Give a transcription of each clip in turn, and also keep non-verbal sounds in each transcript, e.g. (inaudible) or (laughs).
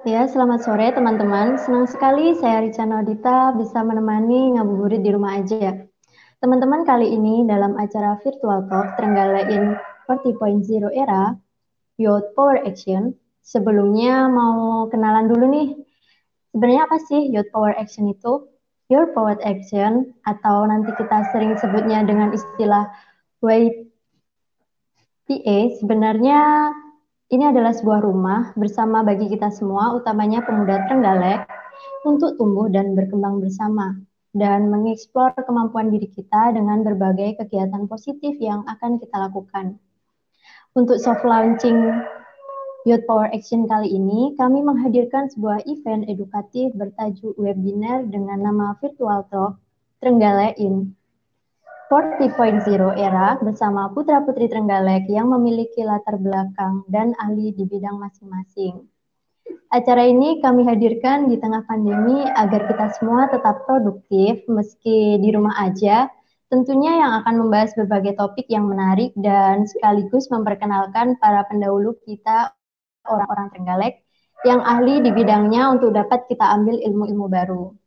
Ya, selamat sore teman-teman. Senang sekali saya Rica Nodita bisa menemani ngabuburit di rumah aja. Teman-teman kali ini dalam acara virtual talk Trenggalek in 40.0 era Youth Power Action. Sebelumnya mau kenalan dulu nih. Sebenarnya apa sih Youth Power Action itu? Your Power Action atau nanti kita sering sebutnya dengan istilah YPA sebenarnya ini adalah sebuah rumah bersama bagi kita semua, utamanya pemuda Trenggalek, untuk tumbuh dan berkembang bersama dan mengeksplor kemampuan diri kita dengan berbagai kegiatan positif yang akan kita lakukan. Untuk soft launching Youth Power Action kali ini, kami menghadirkan sebuah event edukatif bertajuk webinar dengan nama Virtual Talk Trenggalek in 40.0 era bersama putra-putri Trenggalek yang memiliki latar belakang dan ahli di bidang masing-masing. Acara ini kami hadirkan di tengah pandemi agar kita semua tetap produktif meski di rumah aja, tentunya yang akan membahas berbagai topik yang menarik dan sekaligus memperkenalkan para pendahulu kita orang-orang Trenggalek yang ahli di bidangnya untuk dapat kita ambil ilmu-ilmu baru.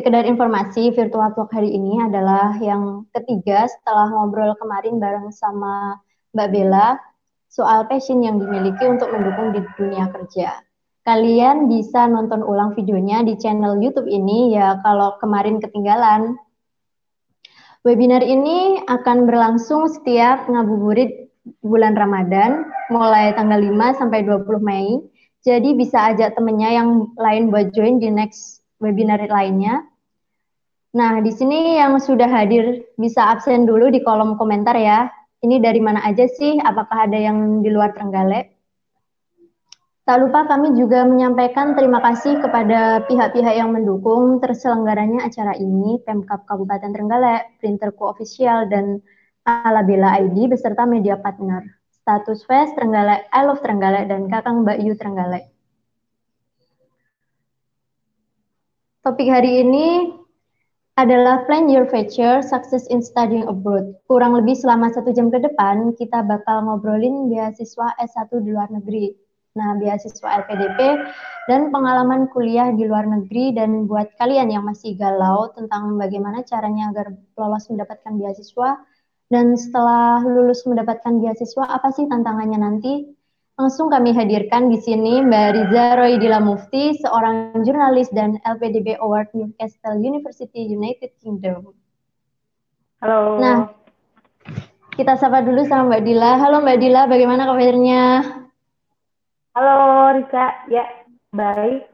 Sekedar informasi, virtual talk hari ini adalah yang ketiga setelah ngobrol kemarin bareng sama Mbak Bella soal passion yang dimiliki untuk mendukung di dunia kerja. Kalian bisa nonton ulang videonya di channel YouTube ini ya kalau kemarin ketinggalan. Webinar ini akan berlangsung setiap ngabuburit bulan Ramadan mulai tanggal 5 sampai 20 Mei. Jadi bisa ajak temennya yang lain buat join di next webinar lainnya. Nah, di sini yang sudah hadir bisa absen dulu di kolom komentar ya. Ini dari mana aja sih? Apakah ada yang di luar Trenggalek? Tak lupa kami juga menyampaikan terima kasih kepada pihak-pihak yang mendukung terselenggaranya acara ini, Pemkap Kabupaten Trenggalek, Printerku Official, dan Alabella ID beserta media partner. Status Fest Trenggalek, I Love Trenggalek, dan Kakang Mbak Yu Trenggalek. Topik hari ini adalah Plan Your Future Success in Studying Abroad. Kurang lebih selama satu jam ke depan, kita bakal ngobrolin beasiswa S1 di luar negeri. Nah, beasiswa LPDP dan pengalaman kuliah di luar negeri dan buat kalian yang masih galau tentang bagaimana caranya agar lolos mendapatkan beasiswa dan setelah lulus mendapatkan beasiswa apa sih tantangannya nanti? Langsung kami hadirkan di sini Mbak Riza Roydila Mufti, seorang jurnalis dan LPDB Award Newcastle University United Kingdom. Halo. Nah, kita sapa dulu sama Mbak Dila. Halo Mbak Dila, bagaimana kabarnya? Halo Rika, ya baik.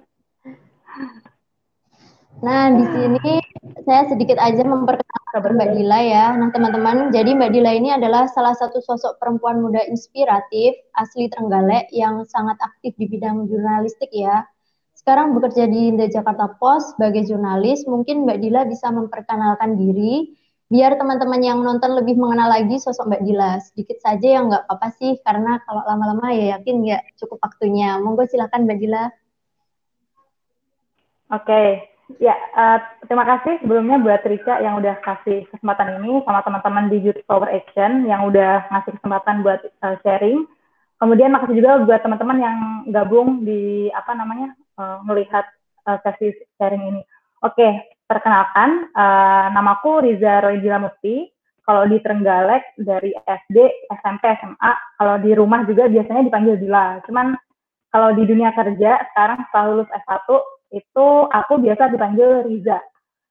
Nah, di sini saya sedikit aja memperkenalkan Mbak Dila ya. Nah, teman-teman, jadi Mbak Dila ini adalah salah satu sosok perempuan muda inspiratif asli Trenggalek yang sangat aktif di bidang jurnalistik ya. Sekarang bekerja di The Jakarta Post sebagai jurnalis. Mungkin Mbak Dila bisa memperkenalkan diri biar teman-teman yang nonton lebih mengenal lagi sosok Mbak Dila. Sedikit saja yang nggak apa-apa sih, karena kalau lama-lama ya yakin nggak cukup waktunya. Monggo silakan Mbak Dila. Oke, okay. Ya, uh, terima kasih sebelumnya buat Rika yang udah kasih kesempatan ini sama teman-teman di Youth Power Action yang udah ngasih kesempatan buat uh, sharing. Kemudian makasih juga buat teman-teman yang gabung di apa namanya uh, melihat uh, sesi sharing ini. Oke, perkenalkan uh, namaku Riza Roydila Mufti. Kalau di Trenggalek dari SD, SMP, SMA, kalau di rumah juga biasanya dipanggil Dila. Cuman kalau di dunia kerja sekarang setelah lulus S1 itu aku biasa dipanggil Riza.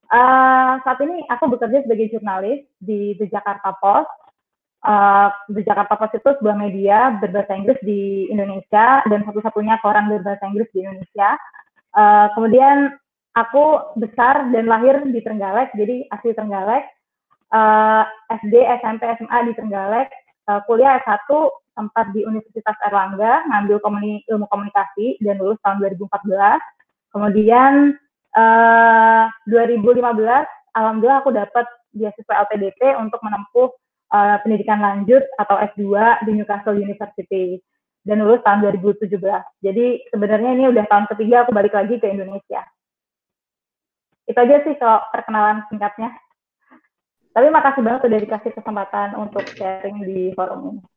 Uh, saat ini aku bekerja sebagai jurnalis di The Jakarta Post. Uh, The Jakarta Post itu sebuah media berbahasa Inggris di Indonesia dan satu-satunya koran berbahasa Inggris di Indonesia. Uh, kemudian aku besar dan lahir di Trenggalek, jadi asli Trenggalek. Uh, SD, SMP, SMA di Trenggalek. Uh, kuliah S1 tempat di Universitas Erlangga, ngambil komuni ilmu komunikasi dan lulus tahun 2014 Kemudian uh, 2015 alhamdulillah aku dapat beasiswa LPDP untuk menempuh uh, pendidikan lanjut atau S2 di Newcastle University dan lulus tahun 2017. Jadi sebenarnya ini udah tahun ketiga aku balik lagi ke Indonesia. Itu aja sih kalau perkenalan singkatnya. Tapi makasih banget udah dikasih kesempatan untuk sharing di forum ini.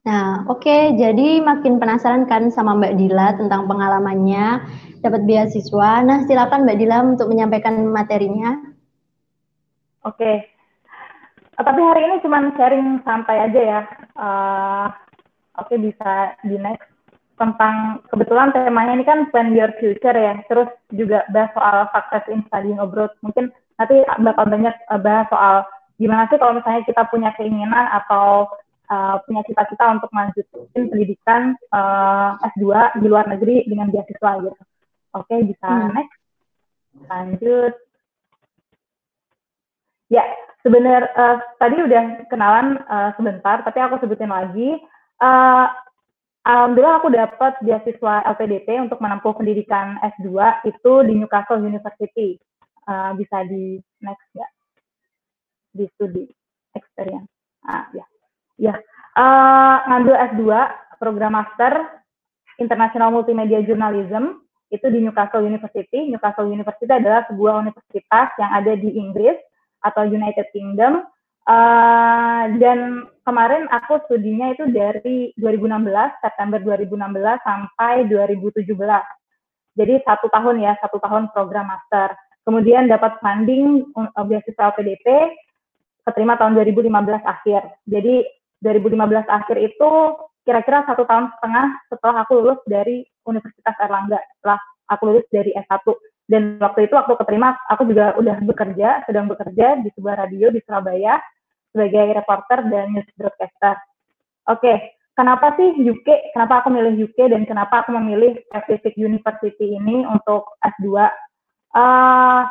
Nah, oke, okay. jadi makin penasaran kan sama Mbak Dila tentang pengalamannya dapat beasiswa. Nah, silakan Mbak Dila untuk menyampaikan materinya. Oke, okay. tapi hari ini cuma sharing sampai aja ya. Uh, oke, okay, bisa di next tentang kebetulan temanya ini kan plan your future ya. Terus juga bahas soal success in studying abroad. Mungkin nanti bakal banyak eh, bahas soal gimana sih kalau misalnya kita punya keinginan atau uh, punya cita-cita untuk melanjutkan pendidikan uh, eh, S2 di luar negeri dengan beasiswa gitu. Oke, okay, bisa hmm. next. Lanjut. Ya, sebenarnya uh, tadi udah kenalan uh, sebentar, tapi aku sebutin lagi. Uh, Alhamdulillah aku dapat beasiswa LPDP untuk menempuh pendidikan S2 itu di Newcastle University. Uh, bisa di next ya. Di studi experience. Ah, ya. Ya, uh, ngambil S2 program master International Multimedia Journalism itu di Newcastle University. Newcastle University adalah sebuah universitas yang ada di Inggris atau United Kingdom. Uh, dan kemarin aku studinya itu dari 2016 September 2016 sampai 2017. Jadi satu tahun ya, satu tahun program master. Kemudian dapat funding uh, beasiswa PDP, keterima tahun 2015 akhir. Jadi 2015 akhir itu kira-kira satu tahun setengah setelah aku lulus dari Universitas Erlangga, setelah aku lulus dari S1. Dan waktu itu waktu keterima, aku juga udah bekerja, sedang bekerja di sebuah radio di Surabaya sebagai reporter dan news broadcaster. Oke, kenapa sih UK? Kenapa aku milih UK dan kenapa aku memilih Pacific University ini untuk S2? Uh,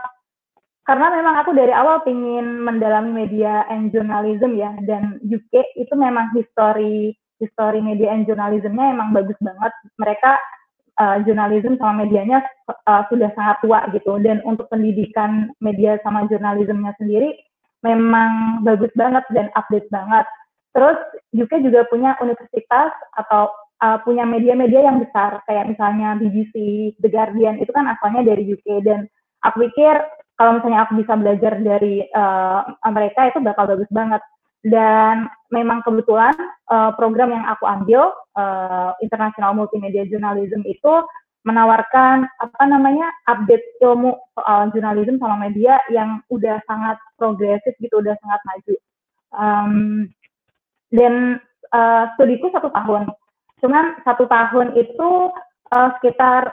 karena memang aku dari awal ingin mendalami media and journalism ya dan UK itu memang history history media and journalismnya emang bagus banget. Mereka uh, sama medianya uh, sudah sangat tua gitu. Dan untuk pendidikan media sama jurnalismnya sendiri memang bagus banget dan update banget. Terus UK juga punya universitas atau uh, punya media-media yang besar. Kayak misalnya BBC, The Guardian itu kan asalnya dari UK dan aku pikir kalau misalnya aku bisa belajar dari uh, mereka itu bakal bagus banget. Dan memang kebetulan uh, program yang aku ambil uh, International Multimedia Journalism itu menawarkan apa namanya update ilmu soal jurnalisme sama media yang udah sangat progresif gitu udah sangat maju. Um, dan uh, studiku satu tahun. Cuman satu tahun itu uh, sekitar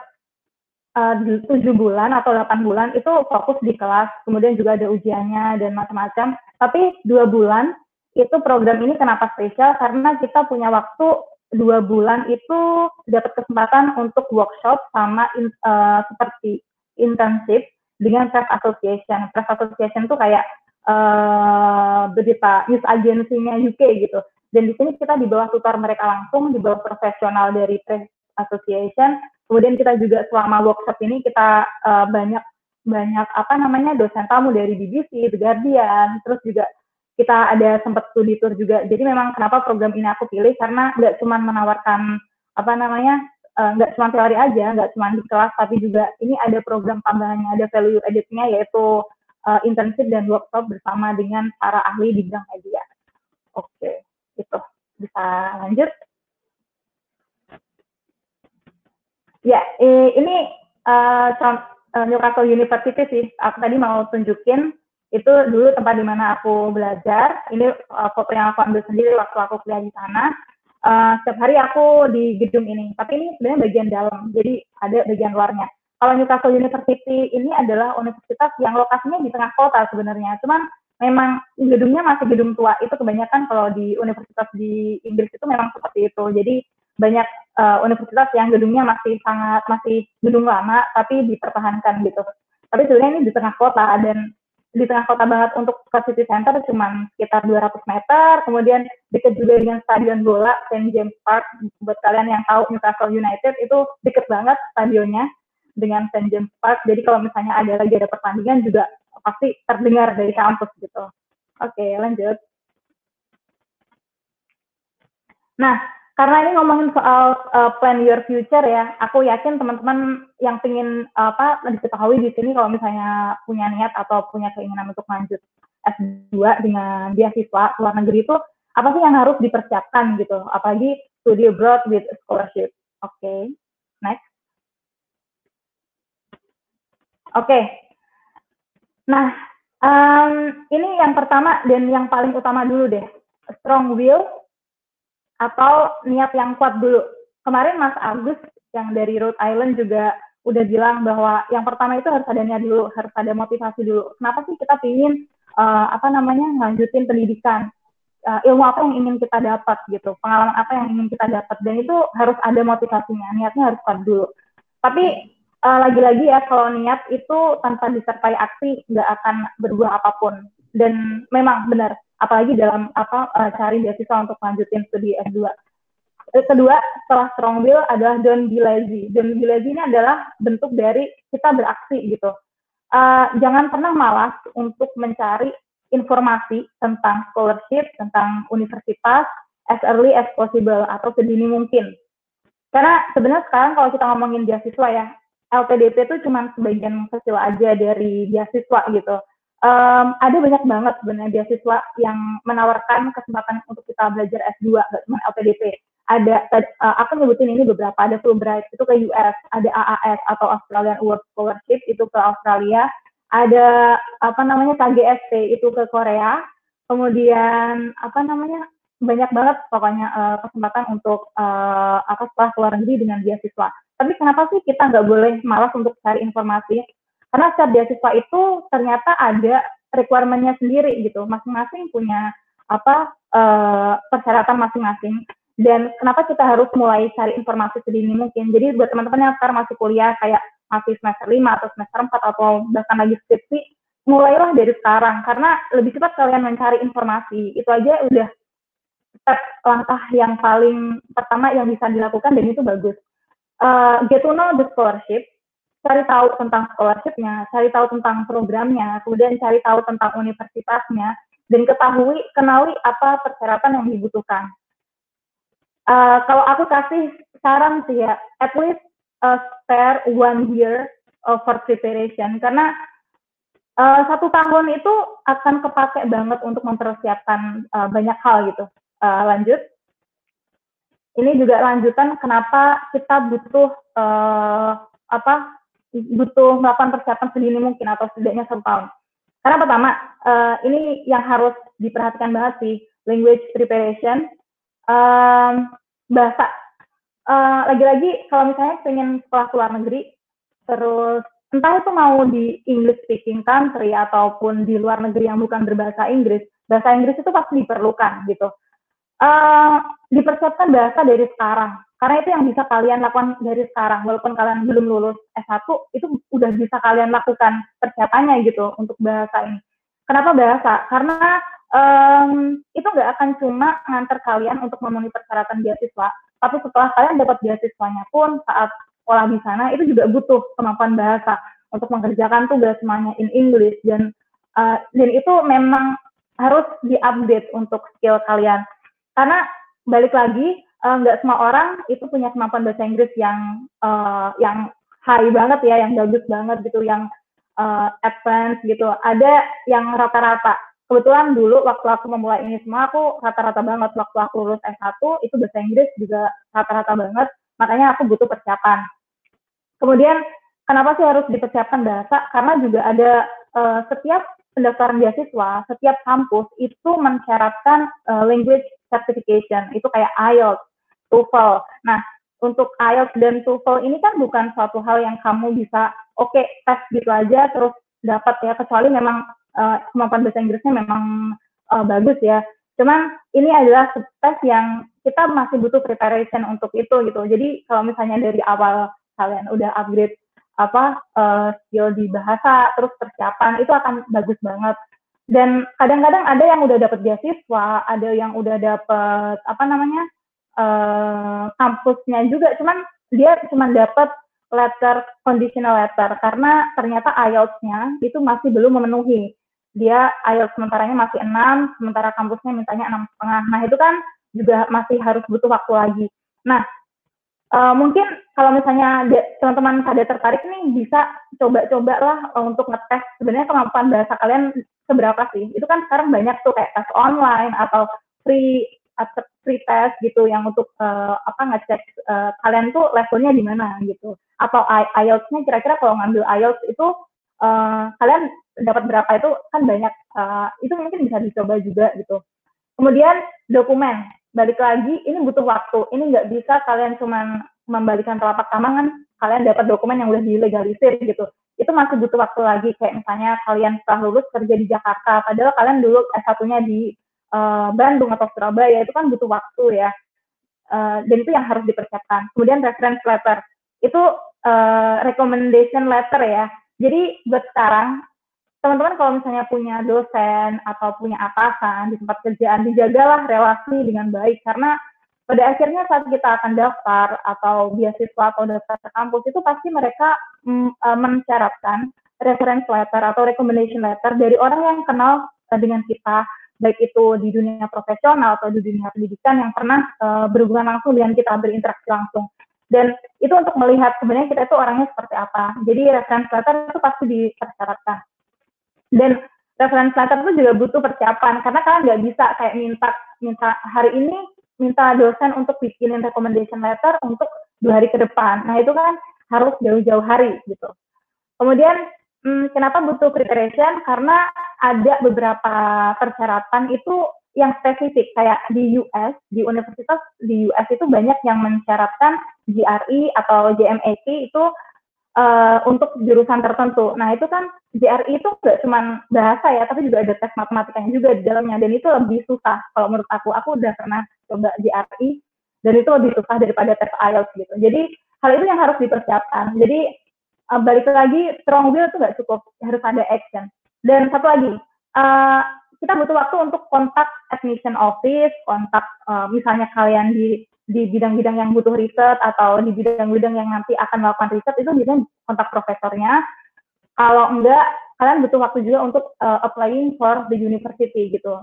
tujuh bulan atau delapan bulan itu fokus di kelas, kemudian juga ada ujiannya dan macam-macam. Tapi dua bulan itu program ini kenapa spesial? Karena kita punya waktu dua bulan itu dapat kesempatan untuk workshop sama in, uh, seperti internship dengan press association. Press association itu kayak uh, berita news agensinya UK gitu. Dan di sini kita di bawah tutor mereka langsung, di bawah profesional dari press association Kemudian kita juga selama workshop ini kita uh, banyak banyak apa namanya dosen tamu dari BBC, The Guardian, terus juga kita ada sempat studi tour juga. Jadi memang kenapa program ini aku pilih karena nggak cuma menawarkan apa namanya eh, nggak uh, cuma teori aja, nggak cuma di kelas, tapi juga ini ada program tambahannya, ada value editnya yaitu uh, internship dan workshop bersama dengan para ahli di bidang media. Oke, itu bisa lanjut. Ya, ini uh, Newcastle University sih. Aku tadi mau tunjukin itu dulu tempat di mana aku belajar. Ini uh, foto yang aku ambil sendiri waktu aku kuliah di sana. Uh, setiap hari aku di gedung ini. Tapi ini sebenarnya bagian dalam, jadi ada bagian luarnya. Kalau Newcastle University ini adalah universitas yang lokasinya di tengah kota sebenarnya. Cuman memang gedungnya masih gedung tua. Itu kebanyakan kalau di universitas di Inggris itu memang seperti itu. Jadi banyak uh, universitas yang gedungnya masih sangat masih gedung lama tapi dipertahankan gitu. Tapi sebenarnya ini di tengah kota dan di tengah kota banget untuk ke city center cuma sekitar 200 meter, kemudian dekat juga dengan stadion bola St. James Park. Buat kalian yang tahu Newcastle United itu deket banget stadionnya dengan St. James Park. Jadi kalau misalnya ada lagi ada pertandingan juga pasti terdengar dari kampus gitu. Oke, lanjut. Nah, karena ini ngomongin soal uh, plan your future ya, aku yakin teman-teman yang ingin apa diketahui di sini kalau misalnya punya niat atau punya keinginan untuk lanjut S2 dengan beasiswa luar negeri itu apa sih yang harus dipersiapkan gitu, apalagi studi abroad with scholarship. Oke, okay. next. Oke, okay. nah um, ini yang pertama dan yang paling utama dulu deh, strong will atau niat yang kuat dulu. Kemarin Mas Agus yang dari Rhode Island juga udah bilang bahwa yang pertama itu harus ada niat dulu, harus ada motivasi dulu. Kenapa sih kita ingin uh, apa namanya lanjutin pendidikan? Uh, ilmu apa yang ingin kita dapat gitu, pengalaman apa yang ingin kita dapat dan itu harus ada motivasinya, niatnya harus kuat dulu. Tapi uh, lagi-lagi ya kalau niat itu tanpa disertai aksi nggak akan berbuah apa pun dan memang benar apalagi dalam apa uh, cari beasiswa untuk lanjutin studi S2 Eh, kedua setelah strong will adalah don't be lazy. Don't be lazy ini adalah bentuk dari kita beraksi gitu. Uh, jangan pernah malas untuk mencari informasi tentang scholarship, tentang universitas as early as possible atau sedini mungkin. Karena sebenarnya sekarang kalau kita ngomongin beasiswa ya, LPDP itu cuma sebagian kecil aja dari beasiswa gitu. Um, ada banyak banget sebenarnya beasiswa yang menawarkan kesempatan untuk kita belajar S2, gak cuma LPDP ada uh, aku nyebutin ini beberapa ada Fulbright itu ke US ada AAS atau Australian World Scholarship itu ke Australia. Ada apa namanya KGST itu ke Korea. Kemudian apa namanya banyak banget pokoknya uh, kesempatan untuk uh, apa setelah keluar negeri dengan beasiswa. Tapi kenapa sih kita nggak boleh malas untuk cari informasi karena setiap beasiswa itu ternyata ada requirementnya sendiri gitu masing-masing punya apa uh, persyaratan masing-masing dan kenapa kita harus mulai cari informasi sedini mungkin. Jadi buat teman-teman yang sekarang masih kuliah kayak masih semester 5 atau semester 4 atau bahkan lagi skripsi, mulailah dari sekarang karena lebih cepat kalian mencari informasi. Itu aja udah step langkah yang paling pertama yang bisa dilakukan dan itu bagus. Uh, get to know the scholarship, cari tahu tentang scholarshipnya, cari tahu tentang programnya, kemudian cari tahu tentang universitasnya, dan ketahui, kenali apa persyaratan yang dibutuhkan uh, kalau aku kasih saran sih ya, at least uh, spare one year for preparation karena uh, satu tahun itu akan kepake banget untuk mempersiapkan uh, banyak hal gitu. Uh, lanjut. Ini juga lanjutan kenapa kita butuh uh, apa butuh melakukan persiapan sedini mungkin atau setidaknya satu tahun. Karena pertama, uh, ini yang harus diperhatikan banget sih, language preparation. Um, bahasa. Uh, lagi-lagi kalau misalnya pengen sekolah luar negeri terus entah itu mau di English speaking country ataupun di luar negeri yang bukan berbahasa Inggris bahasa Inggris itu pasti diperlukan gitu. Uh, dipersiapkan bahasa dari sekarang karena itu yang bisa kalian lakukan dari sekarang walaupun kalian belum lulus S1 itu udah bisa kalian lakukan persiapannya gitu untuk bahasa ini. Kenapa bahasa? Karena um, itu nggak akan cuma nganter kalian untuk memenuhi persyaratan beasiswa, tapi setelah kalian dapat beasiswanya pun saat sekolah di sana itu juga butuh kemampuan bahasa untuk mengerjakan tugas semuanya in English. Dan uh, dan itu memang harus diupdate untuk skill kalian. Karena balik lagi nggak uh, semua orang itu punya kemampuan bahasa Inggris yang uh, yang high banget ya, yang bagus banget gitu, yang uh, advance gitu. Ada yang rata-rata. Kebetulan dulu waktu aku memulai ini semua aku rata-rata banget. Waktu aku lulus S1 itu bahasa Inggris juga rata-rata banget. Makanya aku butuh persiapan. Kemudian kenapa sih harus dipersiapkan bahasa? Karena juga ada uh, setiap pendaftaran beasiswa setiap kampus itu mensyaratkan uh, language certification. Itu kayak IELTS, TOEFL nah untuk IELTS dan TOEFL ini kan bukan suatu hal yang kamu bisa oke okay, tes gitu aja terus dapat ya kecuali memang uh, kemampuan bahasa Inggrisnya memang uh, bagus ya. Cuman ini adalah tes yang kita masih butuh preparation untuk itu gitu. Jadi kalau misalnya dari awal kalian udah upgrade apa uh, skill di bahasa terus persiapan itu akan bagus banget. Dan kadang-kadang ada yang udah dapat beasiswa, ada yang udah dapat apa namanya uh, kampusnya juga, cuman dia cuma dapat letter conditional letter karena ternyata IELTS-nya itu masih belum memenuhi dia IELTS sementaranya masih enam, sementara kampusnya mintanya enam setengah. Nah itu kan juga masih harus butuh waktu lagi. Nah uh, mungkin kalau misalnya teman-teman pada tertarik nih bisa coba-coba lah untuk ngetes sebenarnya kemampuan bahasa kalian seberapa sih. Itu kan sekarang banyak tuh kayak tes online atau free atau free test gitu yang untuk uh, apa ngecek uh, kalian tuh levelnya di mana gitu. Atau IELTS-nya kira-kira kalau ngambil IELTS itu uh, kalian dapat berapa itu kan banyak uh, itu mungkin bisa dicoba juga gitu. Kemudian dokumen balik lagi ini butuh waktu. Ini nggak bisa kalian cuma membalikan telapak tangan kalian dapat dokumen yang udah dilegalisir gitu. Itu masih butuh waktu lagi. Kayak misalnya kalian setelah lulus kerja di Jakarta padahal kalian dulu S1-nya di uh, Bandung atau Surabaya itu kan butuh waktu ya. Uh, dan itu yang harus dipersiapkan. Kemudian reference letter. Itu uh, recommendation letter ya. Jadi buat sekarang teman-teman kalau misalnya punya dosen atau punya atasan di tempat kerjaan dijagalah relasi dengan baik. Karena pada akhirnya saat kita akan daftar atau beasiswa atau daftar ke kampus itu pasti mereka mm, mensyaratkan reference letter atau recommendation letter dari orang yang kenal dengan kita baik itu di dunia profesional atau di dunia pendidikan yang pernah uh, berhubungan langsung dengan kita berinteraksi langsung dan itu untuk melihat sebenarnya kita itu orangnya seperti apa jadi reference letter itu pasti dipersyaratkan dan reference letter itu juga butuh persiapan karena kalian nggak bisa kayak minta minta hari ini minta dosen untuk bikinin recommendation letter untuk dua hari ke depan. Nah itu kan harus jauh-jauh hari gitu. Kemudian hmm, kenapa butuh preparation? Karena ada beberapa persyaratan itu yang spesifik kayak di US di universitas di US itu banyak yang mensyaratkan GRE atau JMAT itu uh, untuk jurusan tertentu. Nah itu kan GRE itu nggak cuma bahasa ya, tapi juga ada tes matematikanya juga di dalamnya. Dan itu lebih susah kalau menurut aku. Aku udah pernah coba GRE dan itu lebih susah daripada tes IELTS gitu. Jadi hal itu yang harus dipersiapkan. Jadi uh, balik lagi strong will itu nggak cukup, harus ada action. Dan satu lagi, uh, kita butuh waktu untuk kontak admission office, kontak uh, misalnya kalian di di bidang-bidang yang butuh riset atau di bidang-bidang yang nanti akan melakukan riset itu biasanya kontak profesornya. Kalau enggak, kalian butuh waktu juga untuk uh, applying for the university gitu.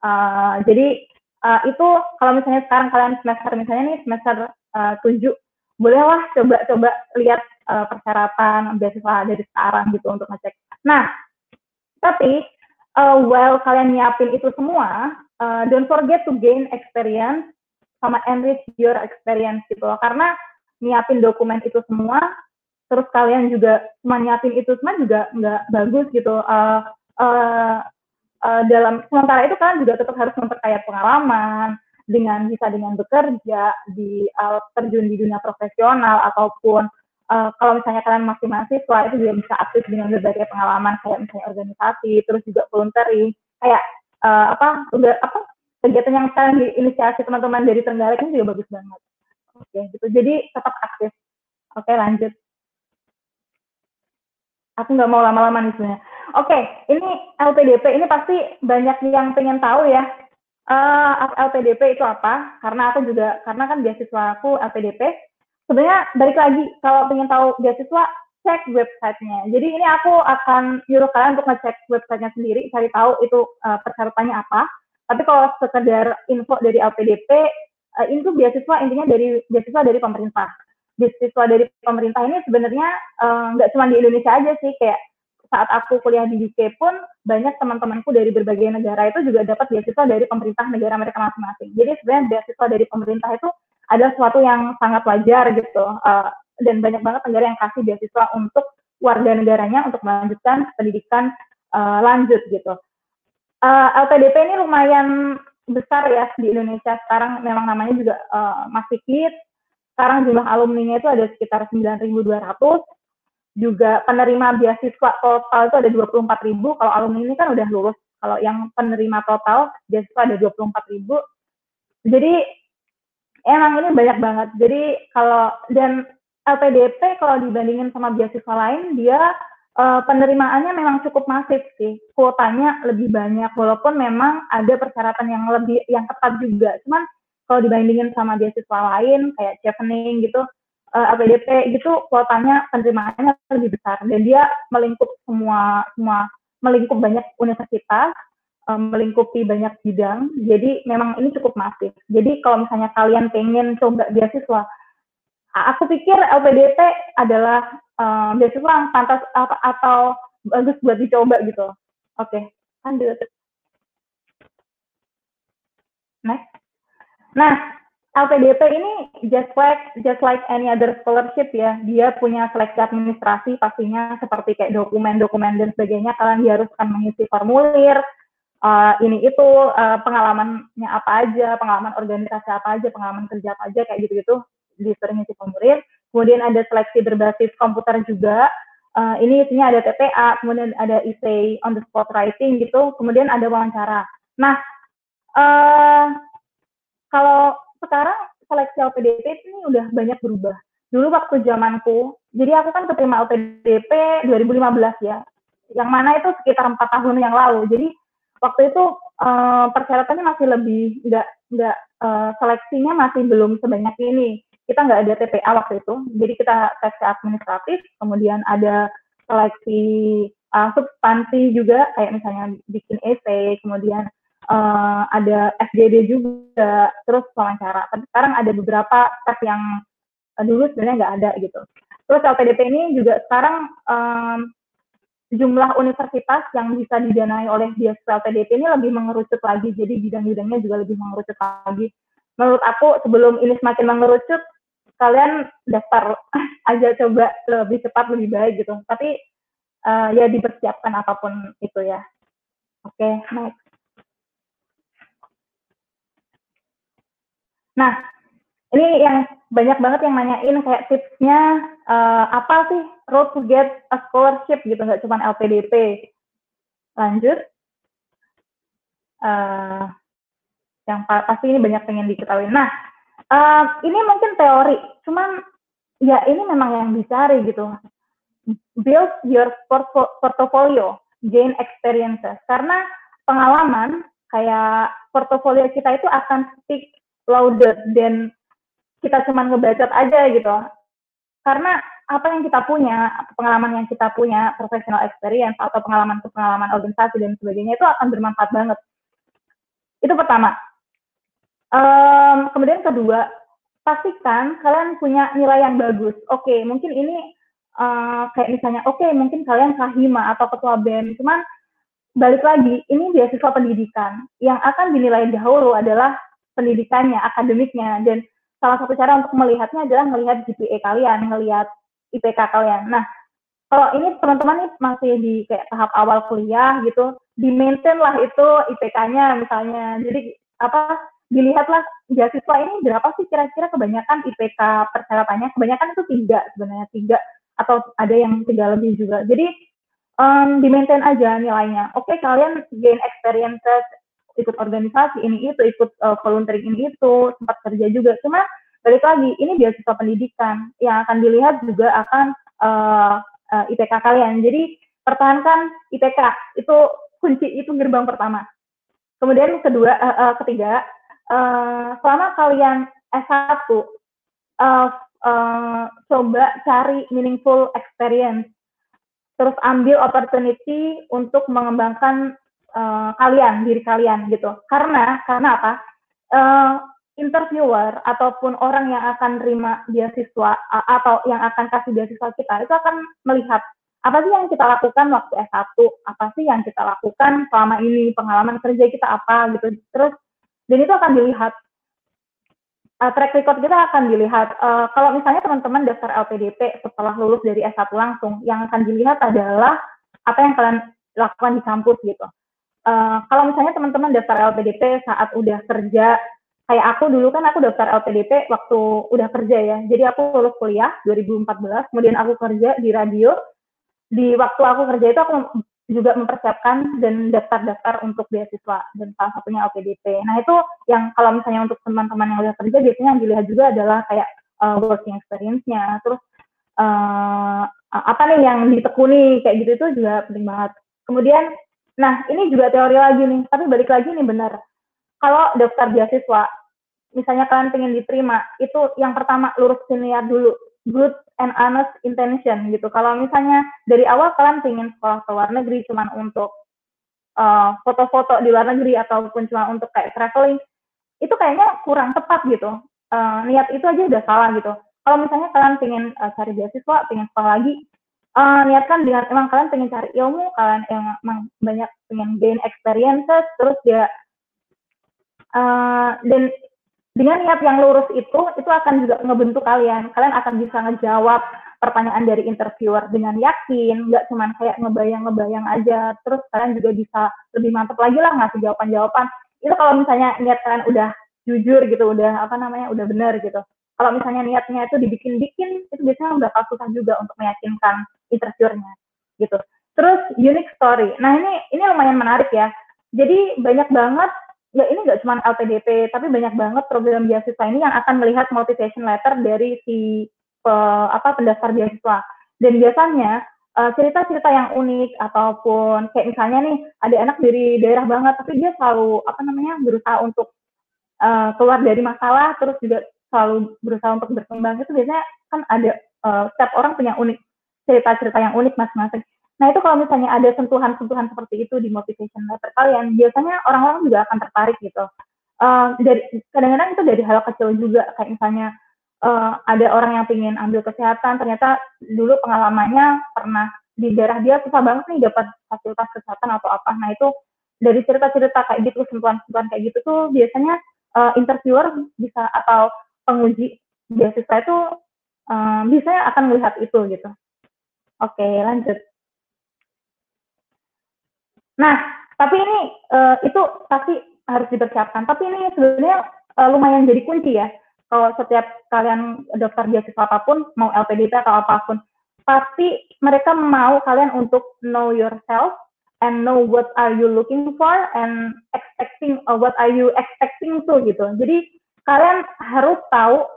Uh, jadi uh, itu kalau misalnya sekarang kalian semester misalnya nih semester uh, 7, bolehlah coba-coba lihat uh, persyaratan beasiswa dari sekarang gitu untuk ngecek. Nah, tapi uh, while kalian nyiapin itu semua, uh, don't forget to gain experience sama enrich your experience gitu loh. Karena nyiapin dokumen itu semua, terus kalian juga cuma nyiapin itu semua juga nggak bagus gitu. Uh, uh, uh, dalam sementara itu kalian juga tetap harus memperkaya pengalaman dengan bisa dengan bekerja di uh, terjun di dunia profesional ataupun uh, kalau misalnya kalian masih mahasiswa itu juga bisa aktif dengan berbagai pengalaman kayak misalnya organisasi terus juga voluntary kayak uh, apa udah apa kegiatan yang sekarang diinisiasi teman-teman dari Trenggalek ini juga bagus banget. Oke, gitu. Jadi tetap aktif. Oke, lanjut. Aku nggak mau lama-lama nih sebenarnya. Oke, ini LPDP ini pasti banyak yang pengen tahu ya. Uh, eh, LPDP itu apa? Karena aku juga, karena kan beasiswa aku LPDP. Sebenarnya balik lagi, kalau pengen tahu beasiswa, cek websitenya. Jadi ini aku akan nyuruh kalian untuk ngecek websitenya sendiri, cari tahu itu uh, persyaratannya apa tapi kalau sekedar info dari LPDP, uh, eh, itu beasiswa intinya dari beasiswa dari pemerintah. Beasiswa dari pemerintah ini sebenarnya eh, nggak uh, cuma di Indonesia aja sih, kayak saat aku kuliah di UK pun banyak teman-temanku dari berbagai negara itu juga dapat beasiswa dari pemerintah negara mereka masing-masing. Jadi sebenarnya beasiswa dari pemerintah itu adalah sesuatu yang sangat wajar gitu. Uh, dan banyak banget negara yang kasih beasiswa untuk warga negaranya untuk melanjutkan pendidikan uh, lanjut gitu uh, eh, LPDP ini lumayan besar ya di Indonesia sekarang memang namanya juga uh, masih hit. Sekarang jumlah alumni-nya itu ada sekitar 9.200. Juga penerima beasiswa total itu ada 24.000. Kalau alumni ini kan udah lulus. Kalau yang penerima total beasiswa ada 24.000. Jadi emang ini banyak banget. Jadi kalau dan LPDP kalau dibandingin sama beasiswa lain dia uh, penerimaannya memang cukup masif sih. Kuotanya lebih banyak walaupun memang ada persyaratan yang lebih yang ketat juga. Cuman kalau dibandingin sama beasiswa lain kayak Chevening gitu, uh, eh, LPDP gitu kuotanya penerimaannya lebih besar dan dia melingkup semua semua melingkup banyak universitas, um, melingkupi banyak bidang. Jadi memang ini cukup masif. Jadi kalau misalnya kalian pengen coba beasiswa aku pikir LPDP adalah um, beasiswa yang pantas apa, atau bagus buat dicoba gitu. Oke, okay, lanjut. Next. Nah, LPDP ini just like just like any other scholarship ya, dia punya seleksi administrasi pastinya seperti kayak dokumen-dokumen dan sebagainya. Kalian diharuskan mengisi formulir, uh, ini itu uh, pengalamannya apa aja, pengalaman organisasi apa aja, pengalaman kerja apa aja kayak gitu-gitu disuruh ngisi formulir. Kemudian ada seleksi berbasis komputer juga. Uh, ini isinya ada TPA, kemudian ada essay on the spot writing gitu, kemudian ada wawancara. Nah, uh, kalau sekarang seleksi LPDP ini udah banyak berubah. Dulu waktu zamanku, jadi aku kan keterima LPDP 2015 ya, yang mana itu sekitar empat tahun yang lalu. Jadi waktu itu uh, persyaratannya masih lebih nggak nggak uh, seleksinya masih belum sebanyak ini. Kita nggak ada TPA waktu itu, jadi kita seleksi administratif, kemudian ada seleksi uh, substansi juga kayak misalnya bikin essay, kemudian uh, ada FGD juga, terus wawancara. Tapi sekarang ada beberapa tes yang uh, dulu sebenarnya nggak ada gitu. Terus LPDP ini juga sekarang um, jumlah universitas yang bisa didanai oleh beasiswa LPDP ini lebih mengerucut lagi, jadi bidang-bidangnya juga lebih mengerucut lagi. Menurut aku sebelum ini semakin mengerucut, kalian daftar (laughs) aja coba lebih cepat lebih baik gitu. Tapi uh, ya dipersiapkan apa pun itu ya. Oke, okay, next. Nah, ini yang banyak banget yang nanyain kayak tipsnya uh, apa sih road to get a scholarship gitu, nggak cuma LPDP. Lanjut. Uh, yang pasti ini banyak pengen diketahui. Nah, uh, ini mungkin teori, cuman ya ini memang yang dicari gitu. Build your portfolio, gain experiences. Karena pengalaman kayak portofolio kita itu akan speak louder dan kita cuma ngebacot aja gitu. Karena apa yang kita punya, pengalaman yang kita punya, professional experience atau pengalaman-pengalaman organisasi dan sebagainya itu akan bermanfaat banget. Itu pertama. Um, kemudian kedua, pastikan kalian punya nilai yang bagus. Oke, okay, mungkin ini uh, kayak misalnya, oke, okay, mungkin kalian kahima atau ketua BEM, cuman balik lagi, ini beasiswa pendidikan. Yang akan dinilai dahulu adalah pendidikannya, akademiknya, dan salah satu cara untuk melihatnya adalah melihat GPA kalian, melihat IPK kalian. Nah, kalau ini teman-teman nih masih di kayak tahap awal kuliah gitu, di maintain lah itu IPK-nya misalnya. Jadi apa dilihatlah beasiswa ini berapa sih kira-kira kebanyakan IPK persyaratannya kebanyakan itu tiga sebenarnya tiga atau ada yang tiga lebih juga jadi um, di maintain aja nilainya oke kalian gain experiences ikut organisasi ini itu ikut uh, volunteering ini itu sempat kerja juga cuma balik lagi ini beasiswa pendidikan yang akan dilihat juga akan uh, uh, IPK kalian jadi pertahankan IPK itu kunci itu gerbang pertama kemudian kedua uh, uh, ketiga uh, selama kalian S1 uh, uh, coba cari meaningful experience terus ambil opportunity untuk mengembangkan uh, kalian, diri kalian gitu. Karena karena apa? Uh, interviewer ataupun orang yang akan terima beasiswa atau yang akan kasih beasiswa kita itu akan melihat apa sih yang kita lakukan waktu S1, apa sih yang kita lakukan selama ini, pengalaman kerja kita apa? Gitu. Terus dan itu akan dilihat. Uh, track record kita akan dilihat. Uh, kalau misalnya teman-teman daftar LPDP setelah lulus dari S1 langsung, yang akan dilihat adalah apa yang kalian lakukan di kampus gitu. Uh, kalau misalnya teman-teman daftar LPDP saat udah kerja, kayak aku dulu kan aku daftar LPDP waktu udah kerja ya. Jadi aku lulus kuliah 2014, kemudian aku kerja di radio. Di waktu aku kerja itu aku juga mempersiapkan dan daftar-daftar untuk beasiswa dan salah satunya LPDP. Nah itu yang kalau misalnya untuk teman-teman yang udah kerja biasanya yang dilihat juga adalah kayak uh, working experience-nya, terus uh, apa nih yang ditekuni kayak gitu itu juga penting banget. Kemudian Nah, ini juga teori lagi nih, tapi balik lagi nih benar. Kalau daftar beasiswa, misalnya kalian pengen diterima, itu yang pertama lurusin niat dulu, good and honest intention gitu. Kalau misalnya dari awal kalian pengen sekolah ke luar negeri cuma untuk eh, foto-foto uh, di luar negeri ataupun cuma untuk kayak traveling, itu kayaknya kurang tepat gitu. Uh, niat itu aja udah salah gitu. Kalau misalnya kalian pengen uh, cari beasiswa, pengen sekolah lagi, uh, niatkan dengan emang kalian pengen cari ilmu, kalian emang banyak pengen gain experiences, terus dia uh, dan dengan niat yang lurus itu itu akan juga ngebentuk kalian. Kalian akan bisa ngejawab pertanyaan dari interviewer dengan yakin nggak cuma kayak ngebayang-ngebayang aja. Terus kalian juga bisa lebih mantap lagi lah ngasih jawaban-jawaban. Itu kalau misalnya niat kalian udah jujur gitu udah apa namanya udah benar gitu. Kalau misalnya niatnya itu dibikin-bikin itu biasanya bakal susah juga untuk meyakinkan interviewernya gitu. Terus unique story. Nah ini ini lumayan menarik ya. Jadi banyak banget ya ini nggak cuma LPDP, tapi banyak banget program beasiswa ini yang akan melihat motivation letter dari si pe, apa pendaftar beasiswa. Dan biasanya eh, cerita-cerita yang unik ataupun kayak misalnya nih ada anak dari daerah banget, tapi dia selalu apa namanya berusaha untuk uh, keluar dari masalah, terus juga selalu berusaha untuk berkembang itu biasanya kan ada uh, setiap orang punya unik cerita-cerita yang unik masing-masing. Nah itu kalau misalnya ada sentuhan-sentuhan seperti itu di motivation letter kalian, biasanya orang-orang juga akan tertarik gitu. Uh, dari kadang-kadang itu dari hal kecil juga, kayak misalnya uh, ada orang yang ingin ambil kesehatan, ternyata dulu pengalamannya pernah di daerah dia susah banget nih dapat fasilitas kesehatan atau apa. Nah itu dari cerita-cerita kayak gitu, sentuhan-sentuhan kayak gitu tuh biasanya uh, interviewer bisa atau penguji beasiswa itu uh, biasanya akan melihat itu gitu. Oke, lanjut. Nah, tapi ini uh, itu pasti harus dipersiapkan. Tapi ini sebenarnya uh, lumayan jadi kunci ya. Kalau setiap kalian daftar beasiswa apa pun, mau LPDP atau apa pun, pasti mereka mau kalian untuk know yourself and know what are you looking for and expecting uh, what are you expecting to gitu. Jadi kalian harus tahu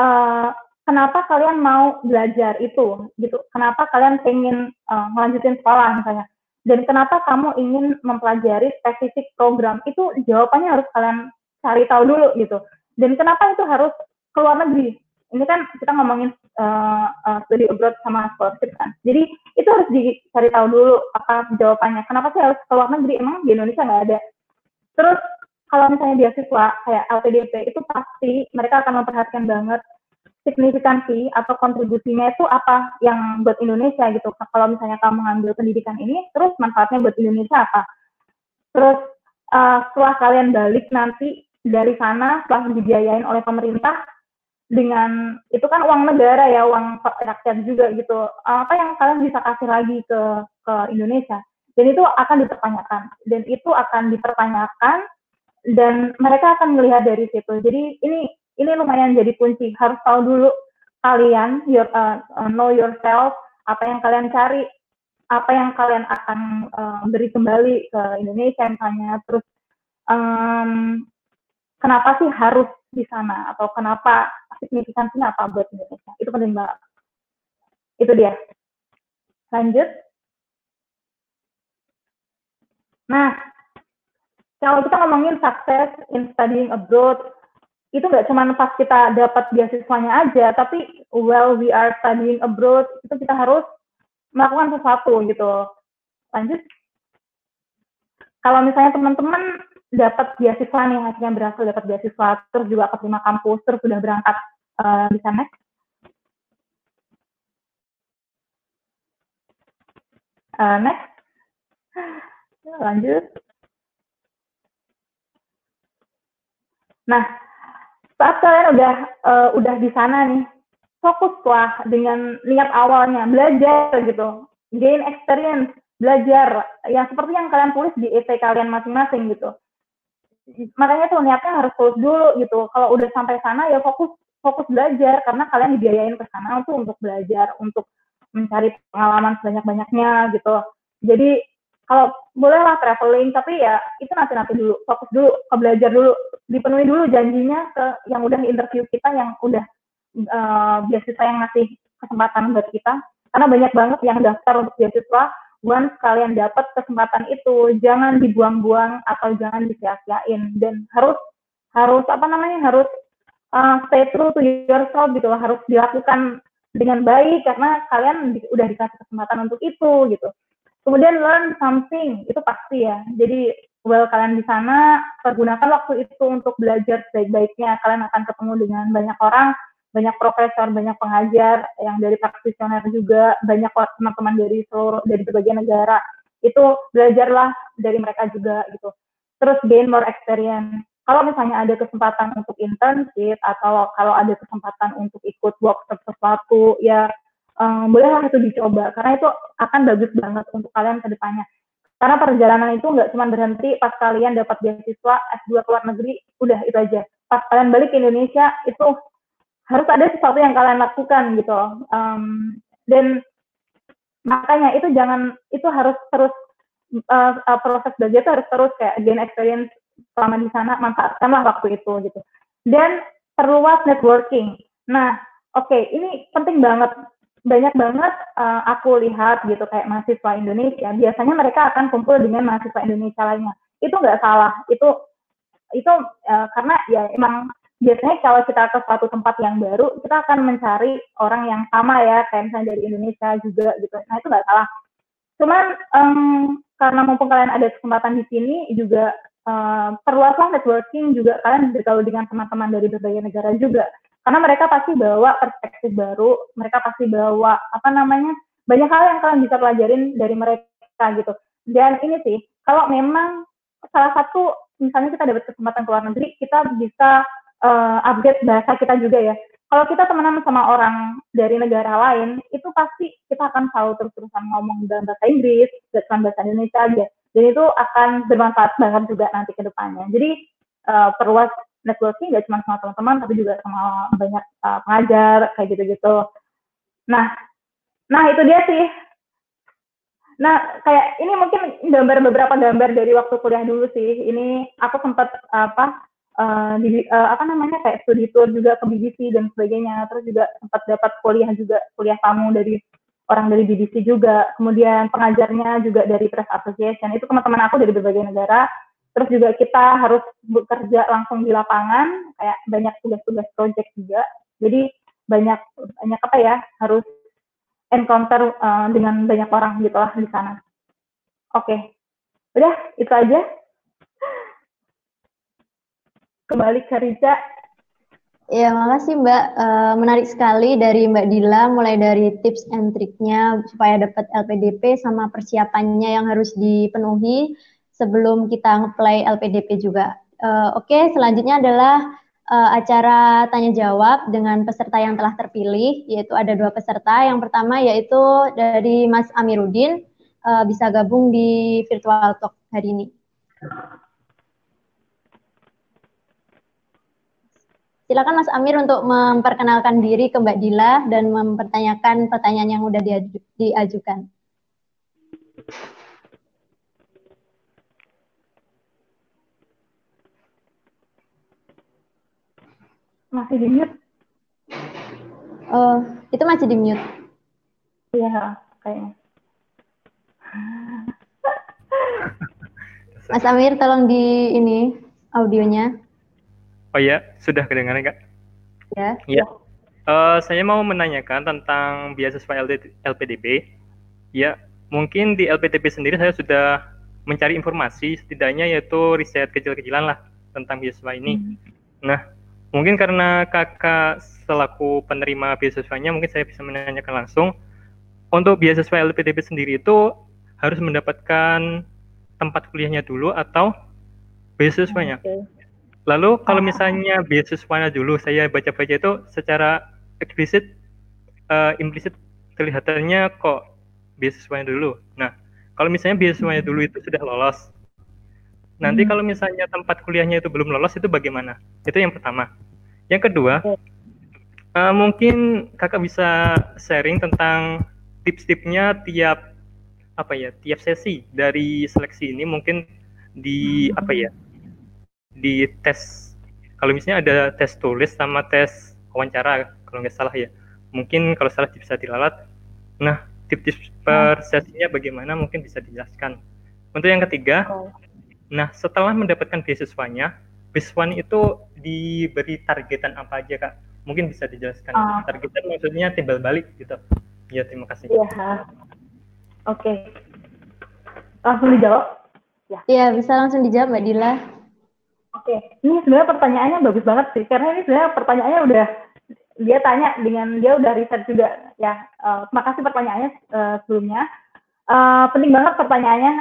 uh, kenapa kalian mau belajar itu gitu. Kenapa kalian pengen uh, melanjutin sekolah misalnya dan kenapa kamu ingin mempelajari spesifik program? Itu jawabannya harus kalian cari tahu dulu gitu. Dan kenapa itu harus keluar negeri? Ini kan kita ngomongin uh, uh, studi abroad sama scholarship kan. Jadi itu harus dicari tahu dulu apa jawabannya. Kenapa sih harus keluar negeri? Emang di Indonesia nggak ada. Terus kalau misalnya beasiswa kayak LPDP itu pasti mereka akan memperhatikan banget signifikansi atau kontribusinya itu apa yang buat Indonesia gitu. Kalau misalnya kamu ngambil pendidikan ini, terus manfaatnya buat Indonesia apa? Terus uh, setelah kalian balik nanti dari sana, setelah dibiayain oleh pemerintah, dengan itu kan uang negara ya, uang rakyat juga gitu. Apa yang kalian bisa kasih lagi ke ke Indonesia? Dan itu akan dipertanyakan. Dan itu akan dipertanyakan dan mereka akan melihat dari situ. Jadi ini ini lumayan jadi kunci. Harus tahu dulu kalian your uh, uh, know yourself apa yang kalian cari apa yang kalian akan uh, beri kembali ke Indonesia misalnya. Terus um, kenapa sih harus di sana? Atau kenapa signifikansinya apa buat Indonesia? Itu penting banget. Itu dia. Lanjut. Nah kalau kita ngomongin sukses in studying abroad itu nggak cuma pas kita dapat beasiswanya aja, tapi while we are studying abroad itu kita harus melakukan sesuatu gitu. Lanjut. Kalau misalnya teman-teman dapat beasiswa nih, hasilnya berhasil dapat beasiswa, terus juga keterima kampus, terus sudah berangkat uh, bisa next. Uh, next. Lanjut. Nah, saat kalian udah uh, udah di sana nih. Fokuslah dengan niat awalnya. Belajar gitu. Gain experience. Belajar. Yang seperti yang kalian tulis di EP kalian masing-masing gitu. Makanya tuh niatnya harus tulus dulu gitu. Kalau udah sampai sana ya fokus fokus belajar. Karena kalian dibiayain ke sana tuh untuk belajar untuk mencari pengalaman sebanyak-banyaknya gitu. Jadi kalau bolehlah traveling tapi ya itu nanti nanti dulu. Fokus dulu ke belajar dulu. Dipenuhi dulu janjinya ke yang udah interview kita yang udah uh, beasiswa yang ngasih kesempatan buat kita. Karena banyak banget yang daftar untuk beasiswa once kalian dapat kesempatan itu jangan dibuang-buang atau jangan disia-siain. Dan harus harus apa namanya harus uh, stay true to yourself gitu harus dilakukan dengan baik karena kalian di, udah dikasih kesempatan untuk itu gitu Kemudian learn something, itu pasti ya. Jadi well kalian di sana, pergunakan waktu itu untuk belajar sebaik-baiknya. Kalian akan ketemu dengan banyak orang, banyak profesor, banyak pengajar yang dari praktisioner juga, banyak teman-teman dari seluruh dari berbagai negara. Itu belajarlah dari mereka juga gitu. Terus gain more experience. kalau misalnya ada kesempatan untuk internship atau kalau ada kesempatan untuk ikut workshop sesuatu ya um, bolehlah itu dicoba karena itu akan bagus banget untuk kalian ke depannya. Karena perjalanan itu nggak cuma berhenti pas kalian dapat beasiswa S2 ke luar negeri udah itu aja. Pas kalian balik ke Indonesia itu harus ada sesuatu yang kalian lakukan gitu. Um, dan makanya itu jangan itu harus terus uh, proses belajar itu harus terus kayak gain experience selama di sana manfaatkanlah waktu itu gitu. Dan perluas networking. Nah oke okay, ini penting banget banyak banget uh, aku lihat gitu kayak mahasiswa Indonesia biasanya mereka akan kumpul dengan mahasiswa Indonesia lainnya itu nggak salah itu itu uh, karena ya emang biasanya kalau kita ke suatu tempat yang baru, kita akan mencari orang yang sama ya, kayak misalnya dari Indonesia juga gitu. Nah itu nggak salah. Cuman um, karena mumpung kalian ada kesempatan di sini juga uh, perluaslah networking juga kalian bergaul dengan teman-teman dari berbagai negara juga. Karena mereka pasti bawa perspektif baru, mereka pasti bawa apa namanya banyak hal yang kalian bisa pelajarin dari mereka gitu. Dan ini sih, kalau memang salah satu misalnya kita dapat kesempatan ke luar negeri, kita bisa uh, upgrade bahasa kita juga ya. Kalau kita temenan sama orang dari negara lain, itu pasti kita akan selalu terus-terusan ngomong dalam bahasa Inggris, bukan bahasa Indonesia aja. Dan itu akan bermanfaat banget juga nanti ke depannya. Jadi uh, perluas networking gak cuma sama teman-teman, tapi juga sama banyak uh, pengajar, kayak gitu-gitu. Nah, nah itu dia sih. Nah, kayak ini mungkin gambar beberapa gambar dari waktu kuliah dulu sih. Ini aku sempat apa uh, di, uh, apa namanya kayak studi tour juga ke BBC dan sebagainya terus juga sempat dapat kuliah juga kuliah tamu dari orang dari BBC juga kemudian pengajarnya juga dari Press Association itu teman-teman aku dari berbagai negara terus juga kita harus bekerja langsung di lapangan kayak banyak tugas-tugas project juga jadi banyak banyak apa ya harus encounter uh, dengan banyak orang gitu lah di sana oke okay. udah itu aja kembali ke Riza. Ya, makasih Mbak. Uh, menarik sekali dari Mbak Dila, mulai dari tips and triknya supaya dapat LPDP sama persiapannya yang harus dipenuhi sebelum kita ngeplay LPDP juga. Uh, Oke, okay, selanjutnya adalah uh, acara tanya jawab dengan peserta yang telah terpilih, yaitu ada dua peserta. Yang pertama yaitu dari Mas Amiruddin, uh, bisa gabung di virtual talk hari ini. Silakan Mas Amir untuk memperkenalkan diri ke Mbak Dila dan mempertanyakan pertanyaan yang sudah diajukan. Masih di mute? Oh, itu masih di mute. Iya, kayaknya. (laughs) Mas Amir, tolong di ini audionya. Oh ya, sudah kedengaran kak? Ya. Ya. Uh, saya mau menanyakan tentang beasiswa LPDP. Ya, mungkin di LPDP sendiri saya sudah mencari informasi setidaknya yaitu riset kecil-kecilan lah tentang beasiswa ini. Hmm. Nah, mungkin karena kakak selaku penerima beasiswanya mungkin saya bisa menanyakan langsung untuk beasiswa LPDP sendiri itu harus mendapatkan tempat kuliahnya dulu atau beasiswanya. Okay. Lalu kalau misalnya beasiswanya dulu saya baca-baca itu secara eksplisit, uh, implisit kelihatannya kok beasiswanya dulu. Nah, kalau misalnya beasiswanya dulu itu sudah lolos, nanti hmm. kalau misalnya tempat kuliahnya itu belum lolos itu bagaimana? Itu yang pertama. Yang kedua, uh, mungkin kakak bisa sharing tentang tips-tipsnya tiap apa ya tiap sesi dari seleksi ini mungkin di apa ya di tes kalau misalnya ada tes tulis sama tes wawancara kalau nggak salah ya mungkin kalau salah bisa dilalat nah tips-tips per sesinya bagaimana mungkin bisa dijelaskan untuk yang ketiga oh. Nah setelah mendapatkan beasiswanya beasiswanya itu diberi targetan apa aja kak? Mungkin bisa dijelaskan. Uh. targetan maksudnya timbal balik gitu. Ya terima kasih. Ya oke. Okay. langsung dijawab? Ya. Ya bisa langsung dijawab mbak Dila. Oke, ini sebenarnya pertanyaannya bagus banget sih, karena ini sebenarnya pertanyaannya udah dia tanya dengan dia udah riset juga. Ya. Uh, terima kasih pertanyaannya uh, sebelumnya. Uh, penting banget pertanyaannya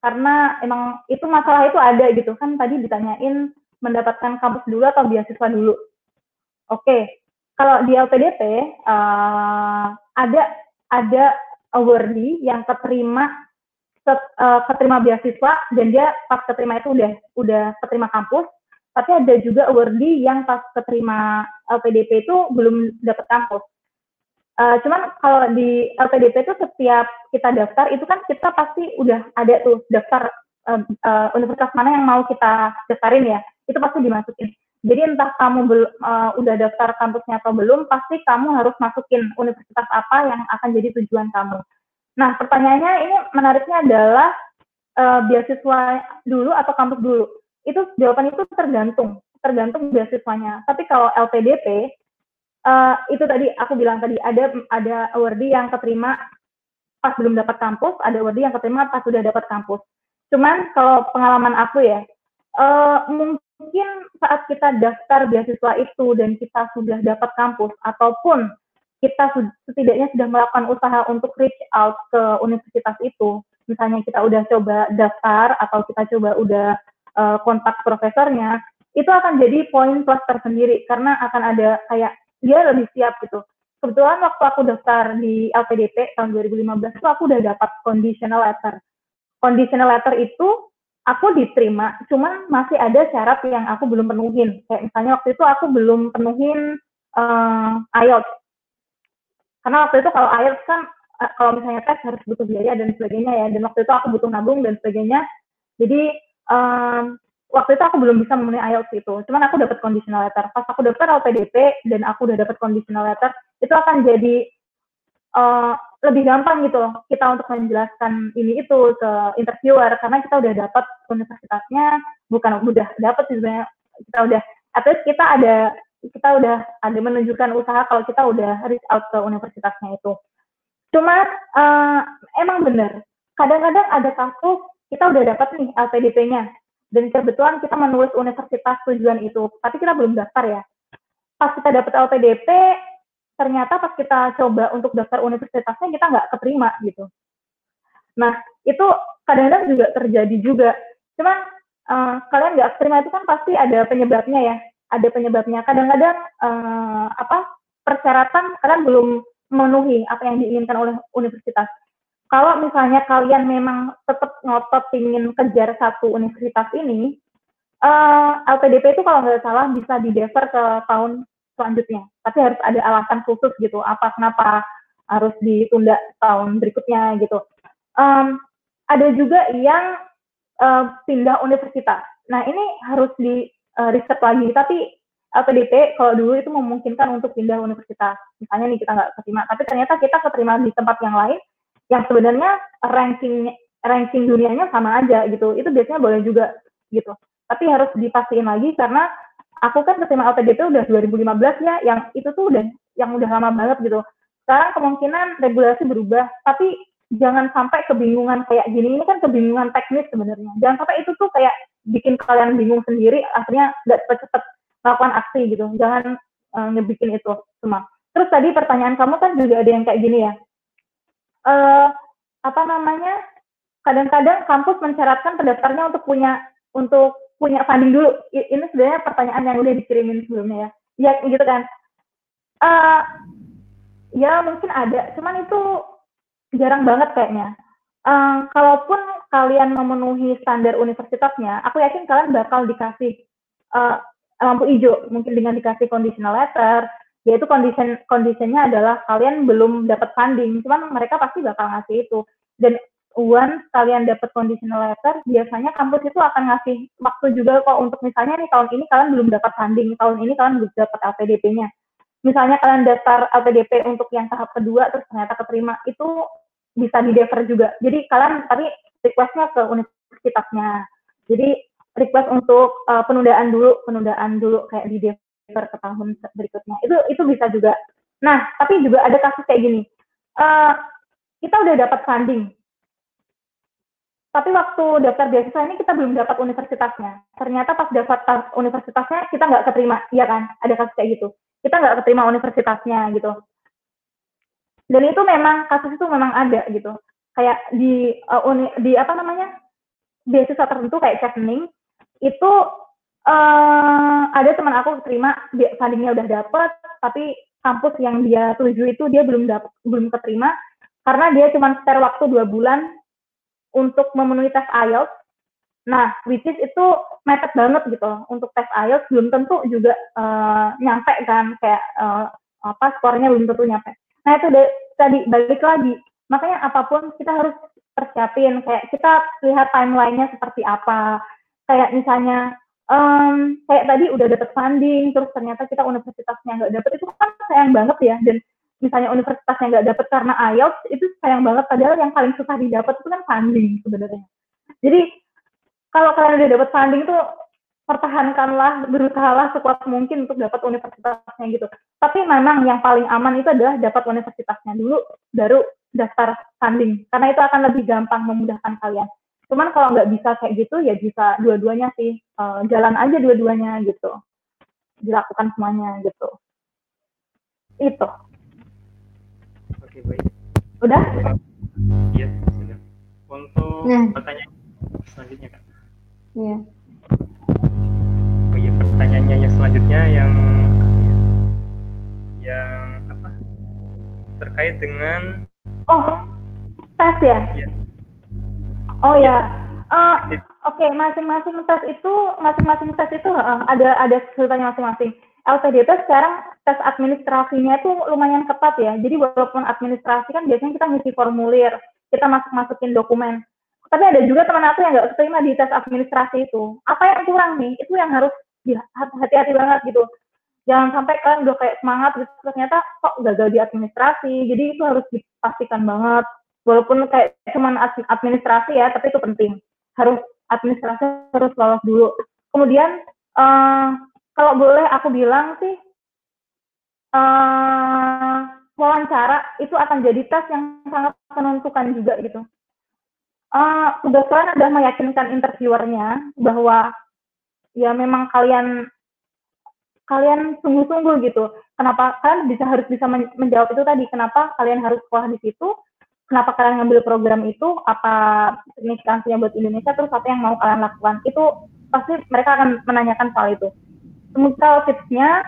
karena emang itu masalah itu ada gitu kan tadi ditanyain mendapatkan kampus dulu atau beasiswa dulu. Oke, okay. kalau di LPDP uh, eh, ada ada awardee yang keterima set, uh, keterima beasiswa dan dia pas keterima itu udah udah keterima kampus tapi ada juga awardee yang pas keterima LPDP itu belum dapat kampus. Uh, cuman kalau di LPDP itu setiap kita daftar itu kan kita pasti udah ada tuh daftar uh, uh, universitas mana yang mau kita daftarin ya itu pasti dimasukin. Jadi entah kamu uh, udah daftar kampusnya atau belum, pasti kamu harus masukin universitas apa yang akan jadi tujuan kamu. Nah, pertanyaannya ini menariknya adalah uh, beasiswa dulu atau kampus dulu. Itu jawaban itu tergantung, tergantung beasiswanya. Tapi kalau LPDP, uh, itu tadi aku bilang tadi ada ada awardee yang keterima pas belum dapat kampus, ada awardee yang keterima pas sudah dapat kampus. Cuman kalau pengalaman aku ya, uh, mungkin saat kita daftar beasiswa itu dan kita sudah dapat kampus ataupun kita setidaknya sudah melakukan usaha untuk reach out ke universitas itu, misalnya kita udah coba daftar atau kita coba udah uh, kontak profesornya, itu akan jadi poin plus tersendiri karena akan ada kayak dia lebih siap gitu. Kebetulan waktu aku daftar di LPDP tahun 2015 itu aku udah dapat conditional letter. Conditional letter itu aku diterima, cuman masih ada syarat yang aku belum penuhin. Kayak misalnya waktu itu aku belum penuhin uh, IELTS. Karena waktu itu kalau IELTS kan uh, kalau misalnya tes harus butuh biaya dan sebagainya ya. Dan waktu itu aku butuh nabung dan sebagainya. Jadi um, waktu itu aku belum bisa memenuhi IELTS itu. Cuman aku dapat conditional letter. Pas aku daftar LPDP dan aku udah dapat conditional letter, itu akan jadi uh, lebih gampang gitu loh kita untuk menjelaskan ini itu ke interviewer. Karena kita udah dapat universitasnya bukan udah dapat sebenarnya. Kita udah atau kita ada kita udah ada menunjukkan usaha kalau kita udah reach out ke universitasnya itu. Cuma uh, emang bener. Kadang-kadang ada kasus kita udah dapat nih LPDP-nya dan kebetulan kita menulis universitas tujuan itu tapi kita belum daftar ya pas kita dapat LPDP ternyata pas kita coba untuk daftar universitasnya kita nggak keterima gitu. Nah itu kadang-kadang juga terjadi juga. Cuman uh, kalian nggak keterima itu kan pasti ada penyebabnya ya, ada penyebabnya. Kadang-kadang uh, apa persyaratan kalian belum memenuhi apa yang diinginkan oleh universitas. Kalau misalnya kalian memang tetap ngotot ingin kejar satu universitas ini, uh, eh, LPDP itu kalau nggak salah bisa di defer ke tahun selanjutnya. Tapi harus ada alasan khusus gitu, apa kenapa harus ditunda tahun berikutnya gitu. Um, ada juga yang uh, pindah universitas. Nah ini harus di uh, riset lagi, tapi LPDP kalau dulu itu memungkinkan untuk pindah universitas. Misalnya nih kita nggak keterima, tapi ternyata kita keterima di tempat yang lain yang sebenarnya ranking ranking dunianya sama aja gitu. Itu biasanya boleh juga gitu. Tapi harus dipastiin lagi karena aku kan keterima LPDP udah 2015 ya, yang itu tuh udah yang udah lama banget gitu. Sekarang kemungkinan regulasi berubah, tapi jangan sampai kebingungan kayak gini. Ini kan kebingungan teknis sebenarnya. Jangan sampai itu tuh kayak bikin kalian bingung sendiri, akhirnya nggak cepet-cepet melakukan aksi gitu. Jangan uh, ngebikin itu semua. Terus tadi pertanyaan kamu kan juga ada yang kayak gini ya. Uh, apa namanya? Kadang-kadang kampus mensyaratkan pendaftarnya untuk punya untuk punya funding dulu. Ini sebenarnya pertanyaan yang udah dikirimin sebelumnya ya. Ya gitu kan. Uh, ya mungkin ada, cuman itu jarang banget kayaknya. Uh, kalaupun kalian memenuhi standar universitasnya, aku yakin kalian bakal dikasih uh, lampu hijau, mungkin dengan dikasih conditional letter, yaitu condition conditionnya adalah kalian belum dapat funding, cuman mereka pasti bakal ngasih itu. Dan once kalian dapat conditional letter, biasanya kampus itu akan ngasih waktu juga kok untuk misalnya nih tahun ini kalian belum dapat funding, tahun ini kalian belum dapat LPDP-nya. Misalnya kalian daftar LPDP untuk yang tahap kedua terus ternyata keterima, itu bisa di defer juga. Jadi kalian tapi requestnya ke universitasnya. Jadi request untuk uh, penundaan dulu, penundaan dulu kayak di defer ke tahun berikutnya. Itu itu bisa juga. Nah, tapi juga ada kasus kayak gini. Uh, kita udah dapat funding, tapi waktu daftar beasiswa ini kita belum dapat universitasnya. Ternyata pas daftar universitasnya kita nggak keterima, iya kan? Ada kasus kayak gitu. Kita nggak keterima universitasnya gitu. Dan itu memang kasus itu memang ada gitu. Kayak di uh, uni, di apa namanya beasiswa tertentu kayak chevening itu uh, ada teman aku terima dia fundingnya udah dapet tapi kampus yang dia tuju itu dia belum dapet, belum keterima karena dia cuma spare waktu dua bulan untuk memenuhi tes IELTS. Nah, which is itu mepet banget gitu untuk tes IELTS belum tentu juga uh, nyampe kan kayak uh, apa skornya belum tentu nyampe. Nah itu tadi balik lagi makanya apa pun kita harus persiapin kayak kita lihat timelinenya seperti apa kayak misalnya um, kayak tadi udah dapet funding terus ternyata kita universitasnya nggak dapet itu kan sayang banget ya. Dan misalnya universitasnya nggak dapet karena IELTS itu sayang banget. Padahal yang paling susah didapat itu kan funding sebenarnya. Jadi kalau kalian udah dapet funding tuh pertahankanlah berusahalah sekuat mungkin untuk dapat universitasnya gitu. Tapi memang yang paling aman itu adalah dapat universitasnya dulu baru daftar funding. Karena itu akan lebih gampang memudahkan kalian cuman kalau nggak bisa kayak gitu ya bisa dua-duanya sih. Uh, jalan aja dua-duanya gitu. Dilakukan semuanya gitu. Itu. Oke baik. Udah? Iya sudah. Untuk nah. pertanyaan selanjutnya kak. Iya. Oh iya pertanyaannya yang selanjutnya yang yang apa? Terkait dengan oh tes ya? Yeah. Oh ya, uh, oke okay, masing-masing tes itu masing-masing tes itu uh, ada ada ceritanya masing-masing. LPDP sekarang tes administrasinya itu lumayan ketat ya. Jadi walaupun administrasi kan biasanya kita ngisi formulir, kita masuk masukin dokumen. Tapi ada juga teman aku yang nggak terima di tes administrasi itu. Apa yang kurang nih? Itu yang harus hati-hati banget gitu. Jangan sampai kan udah kayak semangat gitu ternyata kok gagal di administrasi. Jadi itu harus dipastikan banget walaupun kayak cuman administrasi ya tapi itu penting. Harus administrasi harus lolos dulu. Kemudian uh, kalau boleh aku bilang sih uh, wawancara itu akan jadi tes yang sangat menentukan juga gitu. Uh, udah kalian meyakinkan interviewernya bahwa ya memang kalian kalian sungguh-sungguh gitu. Kenapa? Kalian bisa harus bisa menjawab itu tadi kenapa kalian harus sekolah di situ kenapa kalian ngambil program itu, apa signifikansinya buat Indonesia, terus apa yang mau kalian lakukan. Itu pasti mereka akan menanyakan soal itu. Kemudian tipsnya,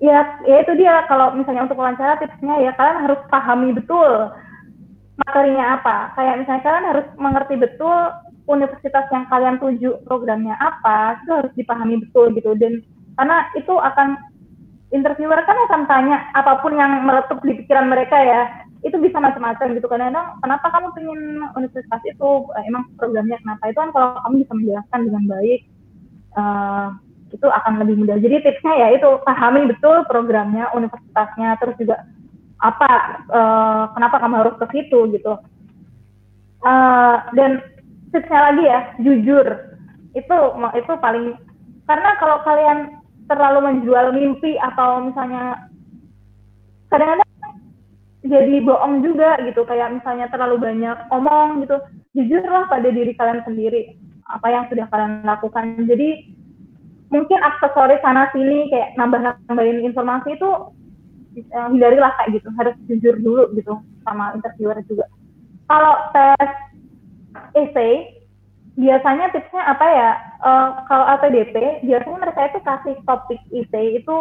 ya, ya itu dia, kalau misalnya untuk wawancara tipsnya ya kalian harus pahami betul materinya apa. Kayak misalnya kalian harus mengerti betul universitas yang kalian tuju programnya apa, itu harus dipahami betul gitu. Dan karena itu akan interviewer kan akan tanya apa pun yang meletup di pikiran mereka ya itu bisa macam-macam gitu. Kadang-kadang kenapa kamu pengen universitas itu? Eh, emang programnya kenapa? Itu kan kalau kamu bisa menjelaskan dengan baik uh, itu akan lebih mudah. Jadi tipsnya ya itu pahami betul programnya universitasnya terus juga apa uh, kenapa kamu harus ke situ gitu. Uh, dan tipsnya lagi ya jujur. Itu itu paling karena kalau kalian terlalu menjual mimpi atau misalnya kadang-kadang jadi bohong juga gitu. Kayak misalnya terlalu banyak omong gitu. Jujurlah pada diri kalian sendiri apa yang sudah kalian lakukan. Jadi mungkin aksesoris sana sini kayak nambah nambahin informasi itu eh, hindarilah kayak gitu. Harus jujur dulu gitu sama interviewer juga. Kalau tes essay biasanya tipsnya apa ya? Uh, kalau LPDP biasanya mereka itu kasih topik essay itu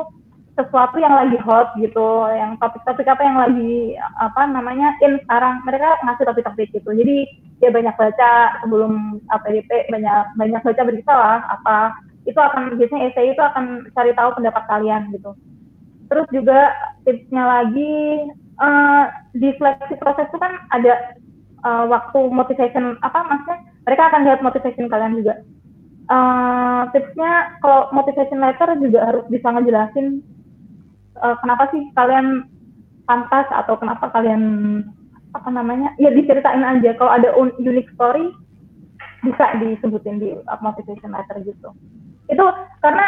sesuatu yang lagi hot gitu, yang topik-topik apa yang lagi apa namanya in sekarang mereka ngasih topik-topik gitu. Jadi dia banyak baca sebelum APDP banyak banyak baca berita lah apa itu akan biasanya essay itu akan cari tahu pendapat kalian gitu. Terus juga tipsnya lagi uh, di seleksi proses itu kan ada uh, waktu motivation apa maksudnya mereka akan lihat motivation kalian juga. Uh, tipsnya kalau motivation letter juga harus bisa ngejelasin uh, kenapa sih kalian pantas atau kenapa kalian apa namanya? Ya diceritain aja. Kalau ada un unique story bisa disebutin di motivation letter gitu. Itu karena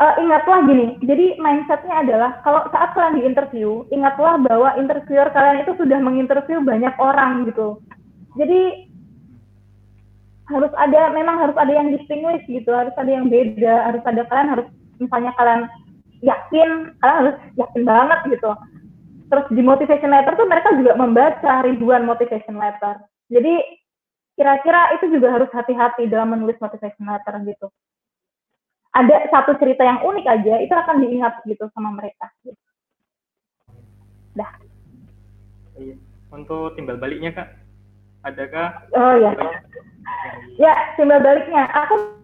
uh, ingatlah gini. Jadi mindsetnya adalah kalau saat kalian di interview ingatlah bahwa interviewer kalian itu sudah menginterview banyak orang gitu. Jadi harus ada memang harus ada yang distinguish gitu. Harus ada yang beda. Harus ada kalian harus misalnya kalian yakin kalian harus yakin banget gitu terus di motivation letter tuh mereka juga membaca ribuan motivation letter jadi kira-kira itu juga harus hati-hati dalam menulis motivation letter gitu ada satu cerita yang unik aja itu akan diingat gitu sama mereka. Dah. Iya. Untuk timbal baliknya kak, adakah? Oh ya. Ya timbal baliknya, aku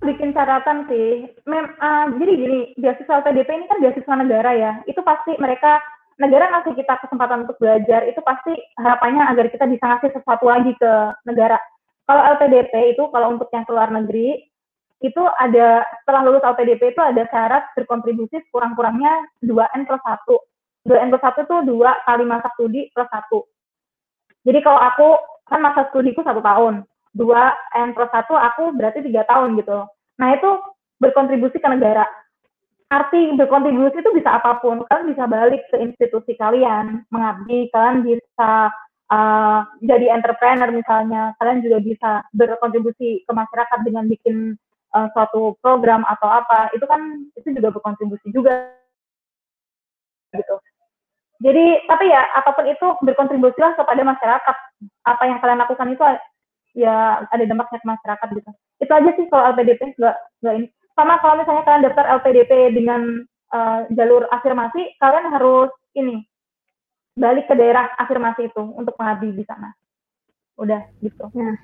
bikin catatan sih. Mem, uh, jadi gini, beasiswa LPDP ini kan beasiswa negara ya. Itu pasti mereka negara ngasih kita kesempatan untuk belajar. Itu pasti harapannya agar kita bisa ngasih sesuatu lagi ke negara. Kalau LPDP itu kalau untuk yang keluar negeri itu ada setelah lulus LPDP itu ada syarat berkontribusi kurang-kurangnya 2N plus 1. 2N plus 1 itu dua kali masa studi plus 1. Jadi kalau aku kan masa studiku satu tahun dua n plus satu aku berarti tiga tahun gitu. Nah itu berkontribusi ke negara. Arti berkontribusi itu bisa apa pun. Kalian bisa balik ke institusi kalian mengabdi kalian bisa uh, jadi entrepreneur misalnya. Kalian juga bisa berkontribusi ke masyarakat dengan bikin uh, suatu program atau apa. Itu kan itu juga berkontribusi juga. Gitu. Jadi tapi ya apa pun itu berkontribusilah kepada masyarakat. Apa yang kalian lakukan itu ya ada dampaknya ke masyarakat gitu. Itu aja sih kalau LPDP nggak nggak ini. Sama kalau misalnya kalian daftar LPDP dengan uh, jalur afirmasi kalian harus ini balik ke daerah afirmasi itu untuk mengabdi di sana. Udah gitu. Nah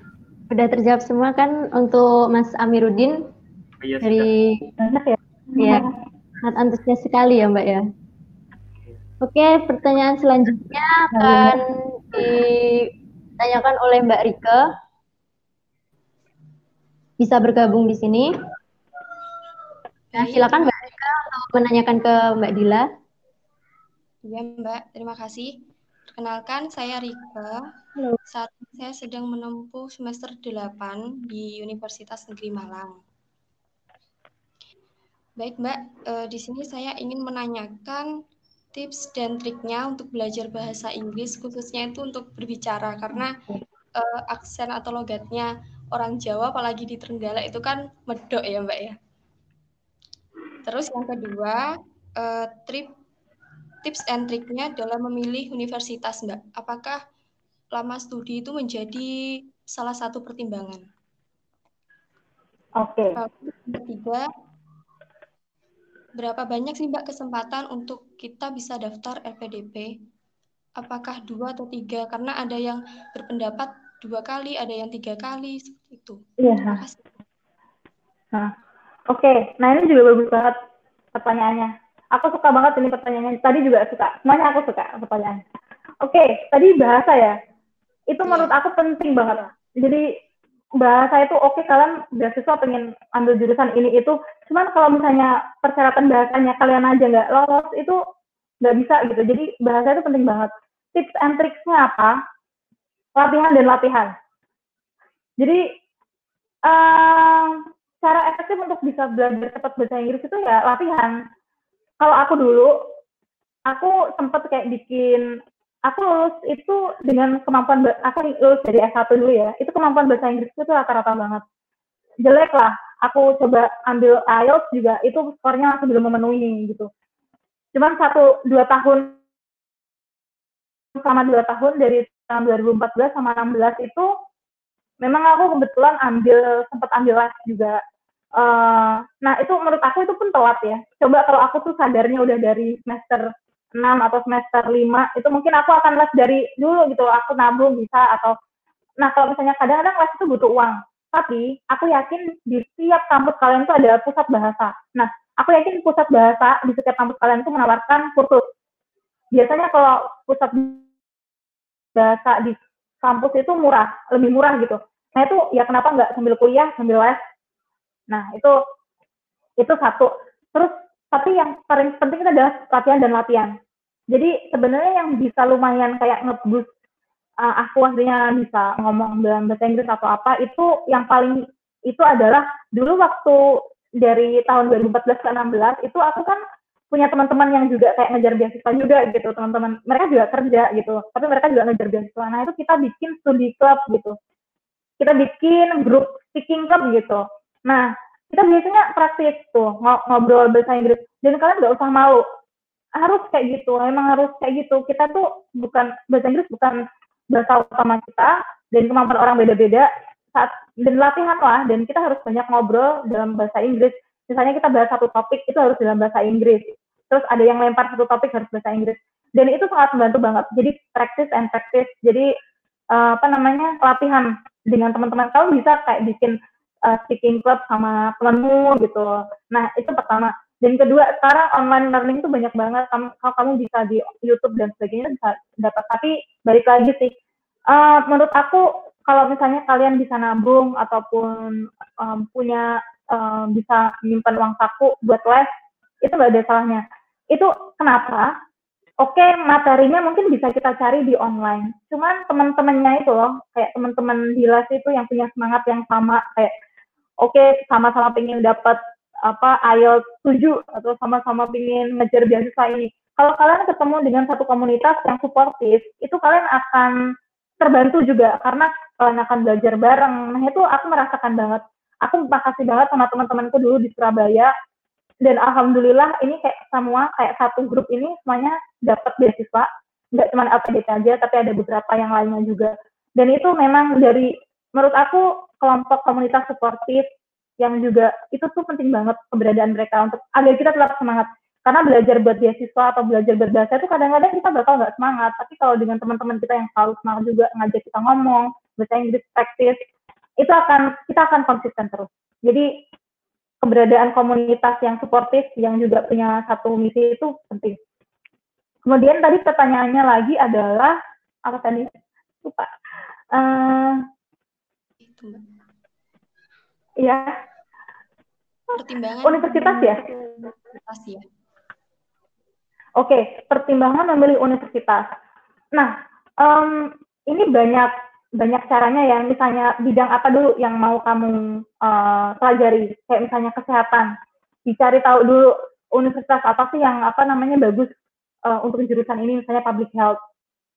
udah terjawab semua kan untuk Mas Amiruddin? Iya, dari banyak ya? Ya sangat antusias sekali ya Mbak ya. Oke, pertanyaan selanjutnya akan ditanyakan oleh Mbak Rike bisa bergabung di sini. Nah, silakan Mbak Rika untuk menanyakan ke Mbak Dila. Iya Mbak, terima kasih. Perkenalkan, saya Rika. Halo. Saat ini saya sedang menempuh semester 8 di Universitas Negeri Malang. Baik Mbak, eh, di sini saya ingin menanyakan tips dan triknya untuk belajar bahasa Inggris, khususnya itu untuk berbicara, karena eh, aksen atau logatnya orang Jawa apalagi di Trenggalek itu kan medok ya Mbak ya. Terus yang kedua, uh, trip tips and triknya dalam memilih universitas Mbak. Apakah lama studi itu menjadi salah satu pertimbangan? Oke. Okay. Ketiga, berapa banyak sih Mbak kesempatan untuk kita bisa daftar LPDP? Apakah dua atau tiga? Karena ada yang berpendapat dua kali, ada yang tiga kali seperti itu. Iya. Nah, oke. Okay. Nah ini juga bagus banget pertanyaannya. Aku suka banget ini pertanyaannya. Tadi juga suka. Semuanya aku suka pertanyaan. Oke, okay. tadi bahasa ya. Itu yeah. menurut aku penting banget. Jadi bahasa itu oke okay, kalian beasiswa pengen ambil jurusan ini itu cuman kalau misalnya persyaratan bahasanya kalian aja nggak lolos itu nggak bisa gitu jadi bahasa itu penting banget tips and tricksnya apa latihan dan latihan. Jadi uh, cara efektif untuk bisa belajar cepat bahasa Inggris itu ya latihan. Kalau aku dulu, aku sempat kayak bikin, aku lulus itu dengan kemampuan, aku lulus dari S1 dulu ya, itu kemampuan bahasa Inggris itu rata-rata banget. Jelek lah, aku coba ambil IELTS juga, itu skornya masih belum memenuhi gitu. Cuman satu, dua tahun, selama dua tahun dari tahun 2014 sama 16 itu memang aku kebetulan ambil sempat ambil les juga. Uh, nah itu menurut aku itu pun telat ya. Coba kalau aku tuh sadarnya udah dari semester 6 atau semester 5 itu mungkin aku akan les dari dulu gitu. Aku nabung bisa atau nah kalau misalnya kadang-kadang les itu butuh uang. Tapi aku yakin di setiap kampus kalian itu ada pusat bahasa. Nah, aku yakin pusat bahasa di setiap kampus kalian itu menawarkan kursus. Biasanya kalau pusat bahasa di kampus itu murah, lebih murah gitu. Nah itu ya kenapa nggak sambil kuliah, sambil les? Nah itu itu satu. Terus tapi yang paling penting itu adalah latihan dan latihan. Jadi sebenarnya yang bisa lumayan kayak ngebus uh, aku aslinya bisa ngomong dalam bahasa Inggris atau apa itu yang paling itu adalah dulu waktu dari tahun 2014 ke 16 itu aku kan punya teman-teman yang juga kayak ngejar beasiswa juga gitu teman-teman. Mereka juga kerja gitu tapi mereka juga ngejar beasiswa. Nah itu kita bikin studi club gitu. Kita bikin grup speaking club gitu. Nah kita biasanya praktis tuh ngobrol bahasa Inggris. Dan kalian nggak usah malu harus kayak gitu memang harus kayak gitu. Kita tuh bukan bahasa Inggris bukan bahasa utama kita dan kemampuan orang beda-beda. Saat dan latihan lah dan kita harus banyak ngobrol dalam bahasa Inggris misalnya kita bahas satu topik itu harus dalam bahasa Inggris. Terus ada yang lempar satu topik harus bahasa Inggris. Dan itu sangat membantu banget. Jadi practice and practice. Jadi uh, apa namanya latihan dengan teman-teman. Kamu bisa kayak bikin uh, speaking club sama temanmu gitu. Nah itu pertama. Dan kedua sekarang online learning itu banyak banget. Kalau kamu bisa di YouTube dan sebagainya bisa dapat. Tapi balik lagi sih uh, menurut aku kalau misalnya kalian bisa nabung ataupun um, punya um, bisa menyimpan uang saku buat les itu nggak ada salahnya. Itu kenapa? Oke materinya mungkin bisa kita cari di online. Cuman teman-temannya itu loh kayak teman-teman di les itu yang punya semangat yang sama kayak oke sama-sama pengen dapat apa IELTS 7 atau sama-sama pengen ngejar beasiswa ini. Kalau kalian ketemu dengan satu komunitas yang suportif itu kalian akan terbantu juga karena kalian akan belajar bareng. Nah itu aku merasakan banget aku makasih banget sama teman-temanku dulu di Surabaya. Dan alhamdulillah ini kayak semua kayak satu grup ini semuanya dapat beasiswa. Nggak cuma LPDP aja tapi ada beberapa yang lainnya juga. Dan itu memang dari menurut aku kelompok komunitas suportif yang juga itu tuh penting banget keberadaan mereka untuk agar kita tetap semangat. Karena belajar buat beasiswa atau belajar berbahasa itu kadang-kadang kita bakal nggak semangat. Tapi kalau dengan teman-teman kita yang selalu semangat juga ngajak kita ngomong bahasa Inggris praktis itu akan kita akan konsisten terus. Jadi keberadaan komunitas yang suportif yang juga punya satu misi itu penting. Kemudian tadi pertanyaannya lagi adalah apa tadi? Lupa. Uh, ya. Pertimbangan universitas ya? Universitas ya. Oke, pertimbangan memilih universitas. Nah, um, ini banyak banyak caranya ya. Misalnya bidang apa dulu yang mau kamu uh, pelajari? Kayak misalnya kesehatan. Dicari tahu dulu universitas apa sih yang apa namanya bagus uh, untuk jurusan ini. Misalnya public health.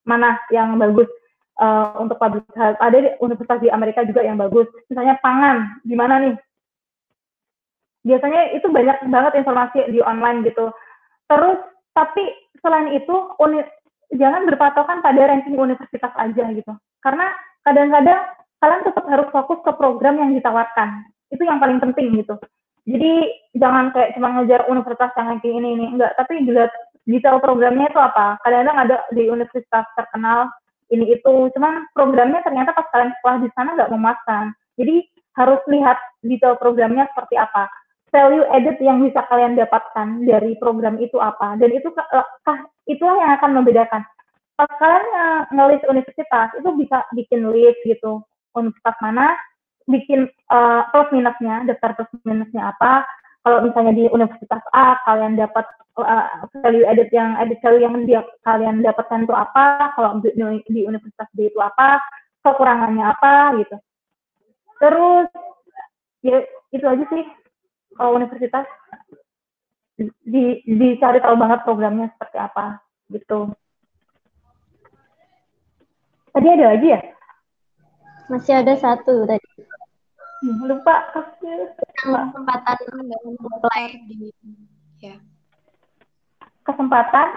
Mana yang bagus uh, untuk public health. Ada di universitas di Amerika juga yang bagus. Misalnya pangan gimana nih? Biasanya itu banyak banget informasi di online gitu. Terus tapi selain itu jangan berpatokan pada ranking universitas aja gitu. Karena kadang-kadang kalian tetap harus fokus ke program yang ditawarkan. Itu yang paling penting gitu. Jadi jangan kayak cuma ngejar universitas yang ranking ini ini. Enggak tapi juga detail programnya itu apa. Kadang-kadang ada di universitas terkenal ini itu. Cuman programnya ternyata pas kalian sekolah di sana nggak memuaskan. Jadi harus lihat detail programnya seperti apa. Value added yang bisa kalian dapatkan dari program itu apa. Dan itu itulah yang akan membedakan. Pas kalian ngelis universitas itu bisa bikin list gitu. Universitas mana bikin uh, plus minusnya daftar plus minusnya apa. Kalau misalnya di universitas A kalian dapat uh, value added yang added value yang dia kalian dapatkan itu apa. Kalau di, di universitas B itu apa kekurangannya apa gitu. Terus ya itu aja sih kalau universitas di dicari tahu banget programnya seperti apa gitu Tadi ada lagi ya? Masih ada satu tadi. Hmm, lupa kesempatan apply di ya. Kesempatan?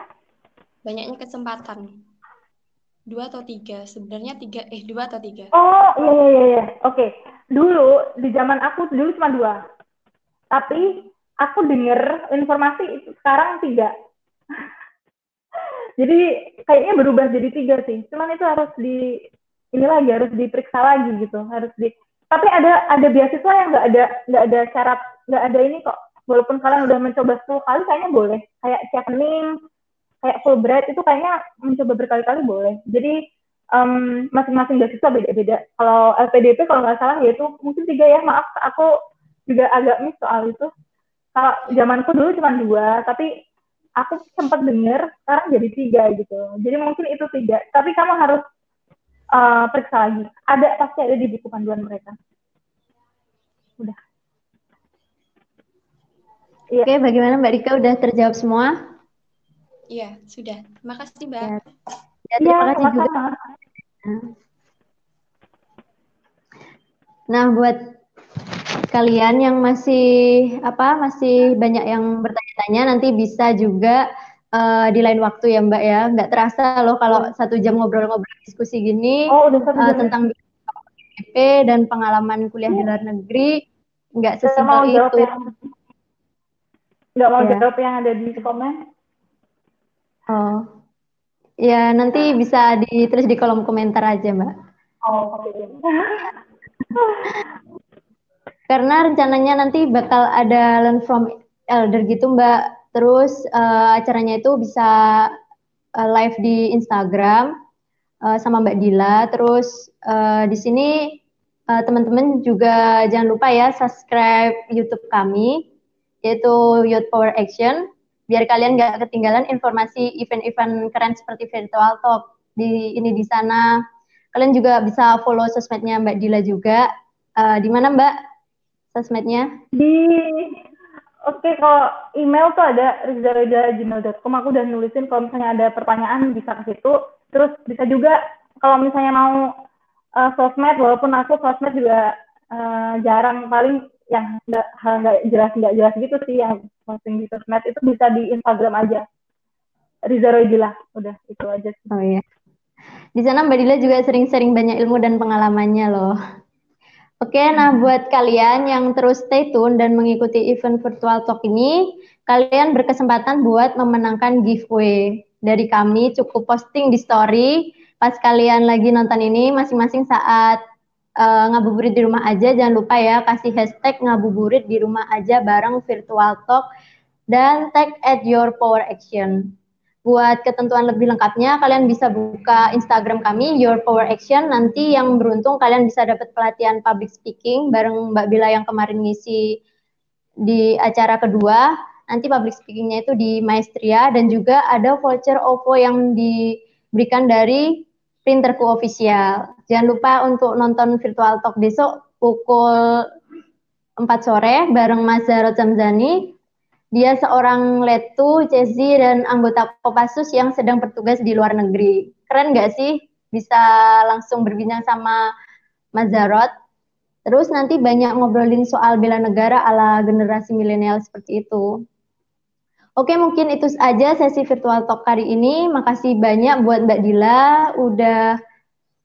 Banyaknya kesempatan. Dua atau tiga? Sebenarnya tiga, eh dua atau tiga? Oh iya iya iya. iya. Oke. Dulu di zaman aku dulu cuma dua. Tapi aku dengar informasi sekarang tiga. (laughs) Jadi kayaknya berubah jadi tiga sih. Cuman itu harus di ini lagi harus diperiksa lagi gitu. Harus di tapi ada ada beasiswa yang nggak ada nggak ada syarat nggak ada ini kok. Walaupun kalian udah mencoba 10 kali kayaknya boleh. Kayak chevening kayak Fulbright itu kayaknya mencoba berkali-kali boleh. Jadi um, masing-masing beasiswa beda-beda. Kalau LPDP kalau nggak salah ya itu mungkin tiga ya. Maaf aku juga agak miss soal itu kalau zamanku dulu cuma dua tapi aku sempat dengar sekarang jadi tiga gitu jadi mungkin itu tiga tapi kamu harus uh, periksa lagi ada pasti ada di buku panduan mereka udah Iya. Oke, bagaimana Mbak Rika? Udah terjawab semua? Iya, sudah. Terima kasih, Mbak. Ya, ya terima ya, kasih juga. Nah, buat kalian yang masih apa masih banyak yang bertanya-tanya nanti bisa juga uh, di lain waktu ya Mbak ya nggak terasa loh kalau satu jam ngobrol-ngobrol diskusi gini oh, udah uh, tentang LPDP dan pengalaman kuliah di luar negeri nggak sesimpel itu. Nggak mau ya. jawab yang ada di komen? Oh, ya nanti bisa ditulis di kolom komentar aja mbak. Oh, oke. Okay. (laughs) Karena rencananya nanti bakal ada learn from elder gitu mbak. Terus uh, acaranya itu bisa uh, live di Instagram uh, sama Mbak Dila. Terus uh, di sini uh, teman-teman juga jangan lupa ya subscribe YouTube kami yaitu Youth Power Action biar kalian nggak ketinggalan informasi event-event keren seperti virtual talk di ini di sana. Kalian juga bisa follow sosmednya Mbak Dila juga. Uh, di mana Mbak sosmednya? Di Oke, okay, kalau email tuh ada rizareda.gmail.com. Aku udah nulisin kalau misalnya ada pertanyaan bisa ke situ. Terus bisa juga kalau misalnya mau uh, sosmed, walaupun aku sosmed juga uh, jarang paling yang nggak nggak jelas nggak jelas gitu sih yang posting di sosmed itu bisa di Instagram aja Riza Roydila udah itu aja sih. oh iya di sana Mbak Dila juga sering-sering banyak ilmu dan pengalamannya loh Oke, nah buat kalian yang terus stay tune dan mengikuti event virtual talk ini, kalian berkesempatan buat memenangkan giveaway dari kami. Cukup posting di story pas kalian lagi nonton ini masing-masing saat uh, ngabuburit di rumah aja jangan lupa ya kasih hashtag ngabuburit di rumah aja bareng virtual talk dan tag at your power action. Buat ketentuan lebih lengkapnya, kalian bisa buka Instagram kami, Your Power Action. Nanti yang beruntung kalian bisa dapat pelatihan public speaking bareng Mbak Bila yang kemarin ngisi di acara kedua. Nanti public speakingnya itu di Maestria dan juga ada voucher OVO yang diberikan dari Printerku Official. Jangan lupa untuk nonton virtual talk besok pukul 4 sore bareng Mas Zaro Jamzani. Dia seorang letu, Cesi, dan anggota Kopassus yang sedang bertugas di luar negeri. Keren nggak sih? Bisa langsung berbincang sama Mas Zarot. Terus nanti banyak ngobrolin soal bela negara ala generasi milenial seperti itu. Oke, mungkin itu saja sesi virtual talk kali ini. Makasih banyak buat Mbak Dila udah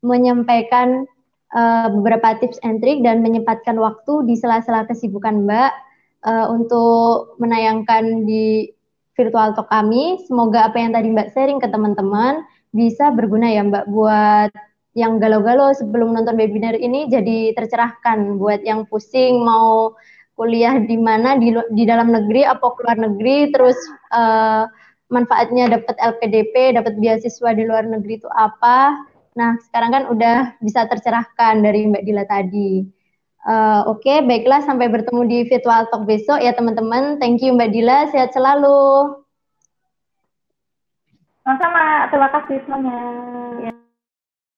menyampaikan uh, beberapa tips and trick dan menyempatkan waktu di sela-sela kesibukan Mbak uh, untuk menayangkan di virtual talk kami. Semoga apa yang tadi Mbak sharing ke teman-teman bisa berguna ya Mbak buat yang galau-galau sebelum nonton webinar ini jadi tercerahkan buat yang pusing mau kuliah di mana di, di dalam negeri apa keluar negeri terus uh, manfaatnya dapat LPDP dapat beasiswa di luar negeri itu apa nah sekarang kan udah bisa tercerahkan dari Mbak Dila tadi uh, oke okay, baiklah sampai bertemu di virtual talk besok. Ya teman-teman thank you Mbak Dila. Sehat selalu. Sama-sama. Terima kasih semuanya. Ya.